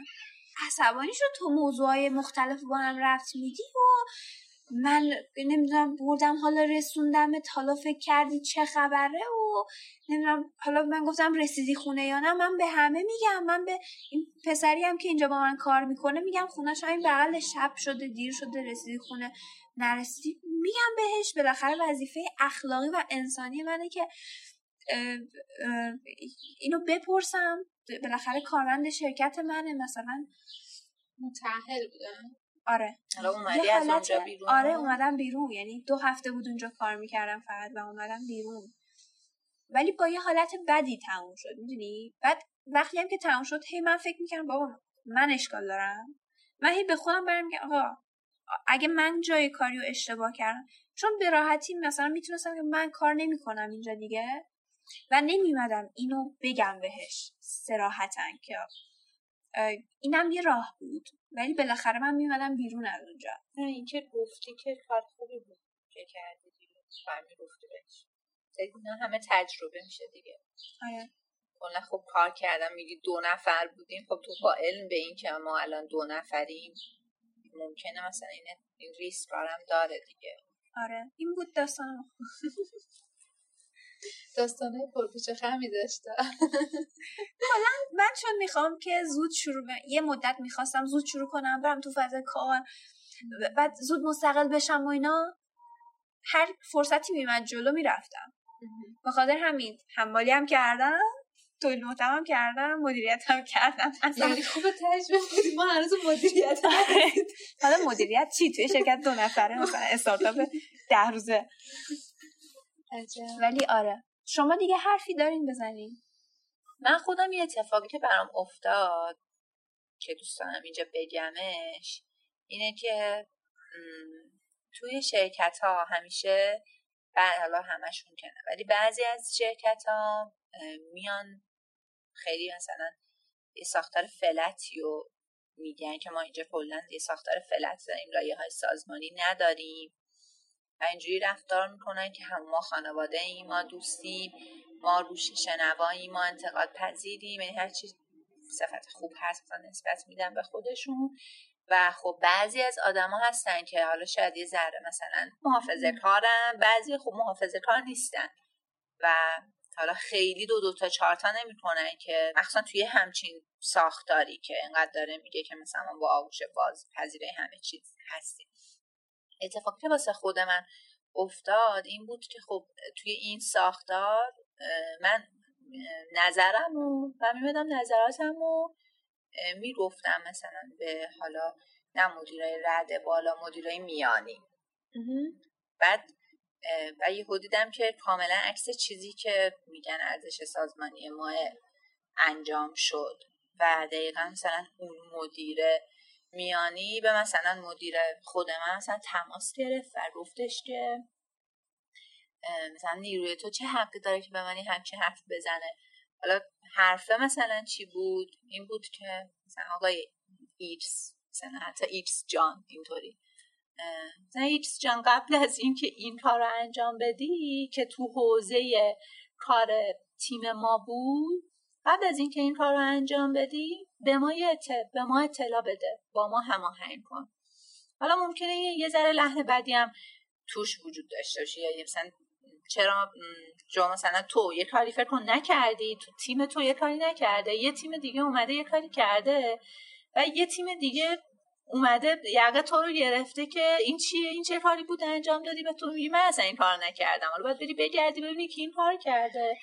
عصبانی شد تو موضوعهای مختلف با هم رفت میدی و من نمی‌دونم بردم حالا رسوندمت حالا فکر کردی چه خبره و نمی‌دونم حالا من گفتم رسیدی خونه یا نه من به همه میگم من به این پسری هم که اینجا با من کار می‌کنه میگم خونهش همین بغل شب شده دیر شده رسیدی خونه نرسیدی میگم بهش بالاخره وظیفه اخلاقی و انسانی منه که اینو بپرسم. بالاخره کارمند شرکت منه مثلا متأهل بودن آره. حالا اومدی از اونجا بیرون؟ آره اومدم بیرون. یعنی دو هفته بود اونجا کار می‌کردم فقط و اومدم بیرون. ولی با یه حالت بدی تموم شد می‌دونی؟ بعد وقتی هم که تموم شد هی من فکر می‌کردم بابا من اشکال دارم. من هی به خودم برم میگم آقا اگه من جای کاری رو اشتباه کردم چون به راحتی مثلا می‌تونستم که من کار نمی‌کنم اینجا دیگه و نمیمدم اینو بگم بهش سراحتا که اینم یه راه بود. ولی بالاخره من میمدم بیرون از اونجا. نه اینکه گفتی که کار خوبی بود که کردی دیگه. گفتی بهش. اینا همه تجربه میشه دیگه. آره. کلا خب کار کردم میگی دو نفر بودیم. خب تو با علم به این که ما الان دو نفریم. ممکنه مثلا این این ریسک هم داره دیگه. آره این بود داستان داستانه پرپیچ خمی داشته من چون می‌خوام که زود شروع یه مدت می‌خواستم زود شروع کنم برم تو فضای کار بعد زود مستقل بشم و اینا هر فرصتی میمد جلو می‌رفتم. به خاطر همین حمالی هم کردم. تولید هم کردم مدیریت هم کردم. اصلا یعنی خوب تجربه بودی ما هنوز مدیریت حالا مدیریت چی؟ توی شرکت دو نفره مثلا استارتاپ ده روزه. ولی آره. شما دیگه حرفی دارین بزنین. من خودم یه اتفاقی که برام افتاد که دوست دارم اینجا بگمش اینه که توی شرکت ها همیشه بعد حالا همشون کنه ولی بعضی از شرکت ها میان خیلی مثلا یه ساختار فلتی رو میگن که ما اینجا کلا یه ساختار فلت داریم لایه های سازمانی نداریم. و اینجوری رفتار می‌کنن که هم ما خانواده ایم ما دوستیم ما روش شنواییم ما انتقاد پذیریم یعنی هر چی صفت خوب هست مثلا نسبت میدن به خودشون. و خب بعضی از آدما هستن که حالا شاید یه ذره مثلا محافظه کارن بعضی خب محافظه کار نیستن. و حالا خیلی دو دو تا چهار تا نمی‌کنن که مخصوصا توی همچین ساختاری که انقدر داره میگه که مثلا با آغوش باز پذیره همه چیز هستیم. اتفاقی که واسه خود من افتاد این بود که خب توی این ساختار من نظرم و میمدم نظراتم و می‌گفتم مثلا به حالا نه مدیرای رده بالا مدیرای میانی. بعد و یهو دیدم که کاملا عکس چیزی که میگن ارزش سازمانی ما انجام شد. و دقیقا مثلا اون مدیر میانی به مثلا مدیر خود من مثلا تماس گرفت و گفتش که مثلا نیروی تو چه حقی داره که به من همچین حرف بزنه؟ حالا حرفه مثلا چی بود؟ این بود که مثلا آقای ایکس مثلا حتی ایکس جان اینطوری. ایکس جان قبل از اینکه این کار رو انجام بدی که تو حوزه کار تیم ما بود قبل از اینکه این کار رو انجام بدی به ما به ما اطلاع بده. با ما هماهنگ کن. حالا ممکنه یه ذره لحن بدی هم توش وجود داشته باشه. یعنی مثلا چرا شما مثلا تو یه کاری فکر کن نکردی تو تیم تو یه کاری نکرده یه تیم دیگه اومده یه کاری کرده و یه تیم دیگه اومده یقه تو رو گرفته که این چیه؟ این چه کاری بود انجام دادی؟ و تو میگی من اصلا این کار نکردم. حالا باید بری بگردی ببینی که این کار کرده.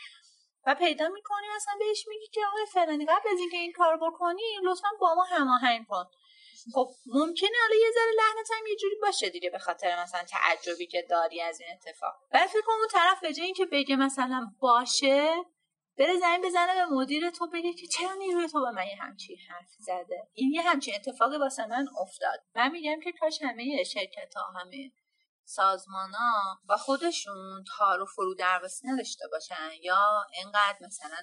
و پیدا می‌کنی اصلا بهش میگی که آقای فلانی قبل از اینکه این کار بکنی لطفا با ما هماهنگ کن. خب ممکنه حالا یه ذره لحنت هم یه جوری باشه دیگه به خاطر مثلا تعجبی که داری از این اتفاق. بعد فکر کنم اون طرف به اینکه بگه مثلا باشه بره زمین بزنه به مدیر تو بگه که چرا نیروی تو به من یه همچین حرف زده؟ این یه همچین اتفاقی واسه من افتاد. من میگم که کاش همه شرکت ها همه سازمان ها با خودشون تار و فرو درواسی نداشته باشن یا انقدر مثلا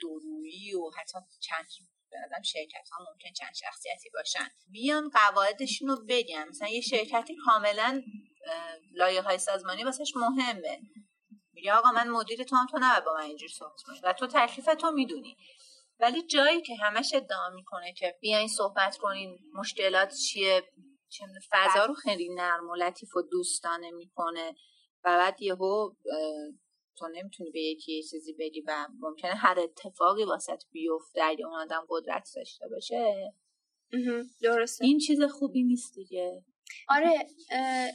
درویی و حتی چند به شرکت ها ممکن چند شخصیتی باشن. بیان قواعدشون رو بگن. مثلا یه شرکتی کاملا لایه های سازمانی واسش مهمه. میگه آقا من مدیر تو هم تو نباید با من اینجور صحبت کنی. و تو تکلیف تو می‌دونی. ولی جایی که همش ادعا می‌کنه که بیاین صحبت کنین مشکلات چیه؟ فضا رو خیلی نرم و لطیف و دوستانه می‌کنه. و بعد یهو تو نمی‌تونی به یکی یه چیزی بگی و ممکنه هر اتفاقی واسط بیفته اگه اون آدم قدرت داشته باشه. درسته. این چیز خوبی نیست دیگه. آره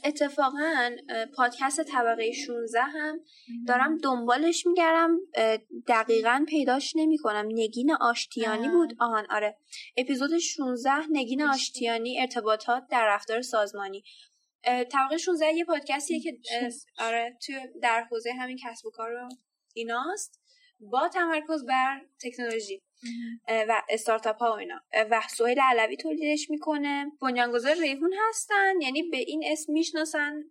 اتفاقا پادکست طبقه 16 هم دارم دنبالش میگردم دقیقا پیداش نمی‌کنم. نگین آشتیانی بود. آهان آره. اپیزود 16 نگین آشتیانی ارتباطات در رفتار سازمانی. طبقه 16 یه پادکستیه که آره تو در حوزه همین کسب و کار رو ایناست. با تمرکز بر تکنولوژی. و استارتاپ ها و اینا. و سهیل علوی تولیدش می‌کنه. بنیانگذار ریحون هستن. یعنی به این اسم می‌شناسن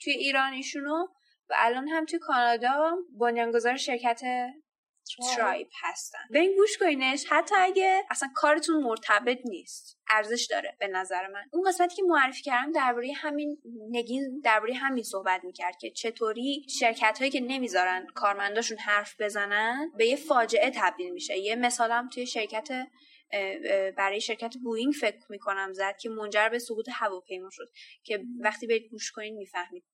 توی ایران ایشونو. و الان هم توی کانادا بنیانگذار شرکت ترایب هستن. به این گوش کنینش حتی اگه اصلا کارتون مرتبط نیست ارزش داره به نظر من. اون قسمتی که معرفی کردم درباره همین نگین درباره همین صحبت می‌کرد که چطوری شرکت هایی که نمی‌ذارن کارمنداشون حرف بزنن به یه فاجعه تبدیل میشه. یه مثالم توی شرکت برای شرکت بوینگ فکر می‌کنم زد که منجر به سقوط هواپیما شد. که وقتی برید گوش کنین می‌فهمید.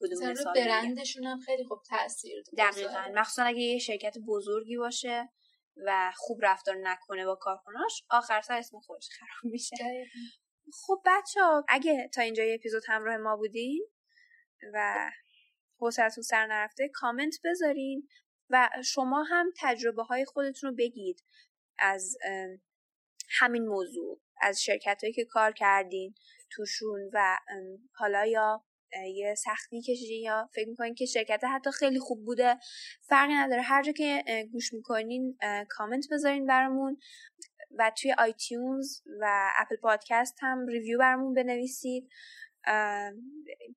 کدوم برندشون هم خیلی خوب تاثیر دقیقا. مخصوصا اگه یه شرکت بزرگی باشه و خوب رفتار نکنه با کارکناش آخر سر اسم خودش خراب میشه. خب بچه ها اگه تا اینجا اپیزود همراه ما بودین و حوصلتون سر نرفته کامنت بذارین و شما هم تجربه های خودتون رو بگید از همین موضوع از شرکت هایی که کار کردین توشون و حالا یا یه سختی کشیدین یا فکر می‌کنین که شرکت حتی خیلی خوب بوده فرقی نداره. هر جا که گوش می‌کنین کامنت بذارین برامون و توی iTunes و Apple Podcast هم review برامون بنویسید.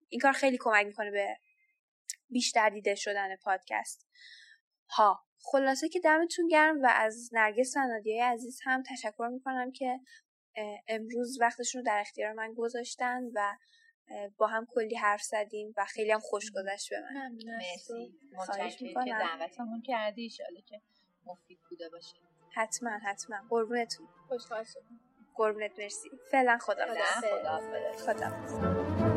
این کار خیلی کمک می‌کنه به بیشتر دیده شدن پادکست. ها خلاصه که دمتون گرم و از نرگس سنادیای عزیز هم تشکر می‌کنم که امروز وقتشون رو در اختیار من گذاشتن و با هم کلی حرف زدیم و خیلی هم خوش گذشت به من. مرسی. متشکرم که دعوتمون کردی. ایشالا که مفید بوده باشه. حتما حتما. قربونتون. خوشحال قربونت مرسی. فعلا خدا خدا خدا, خدا.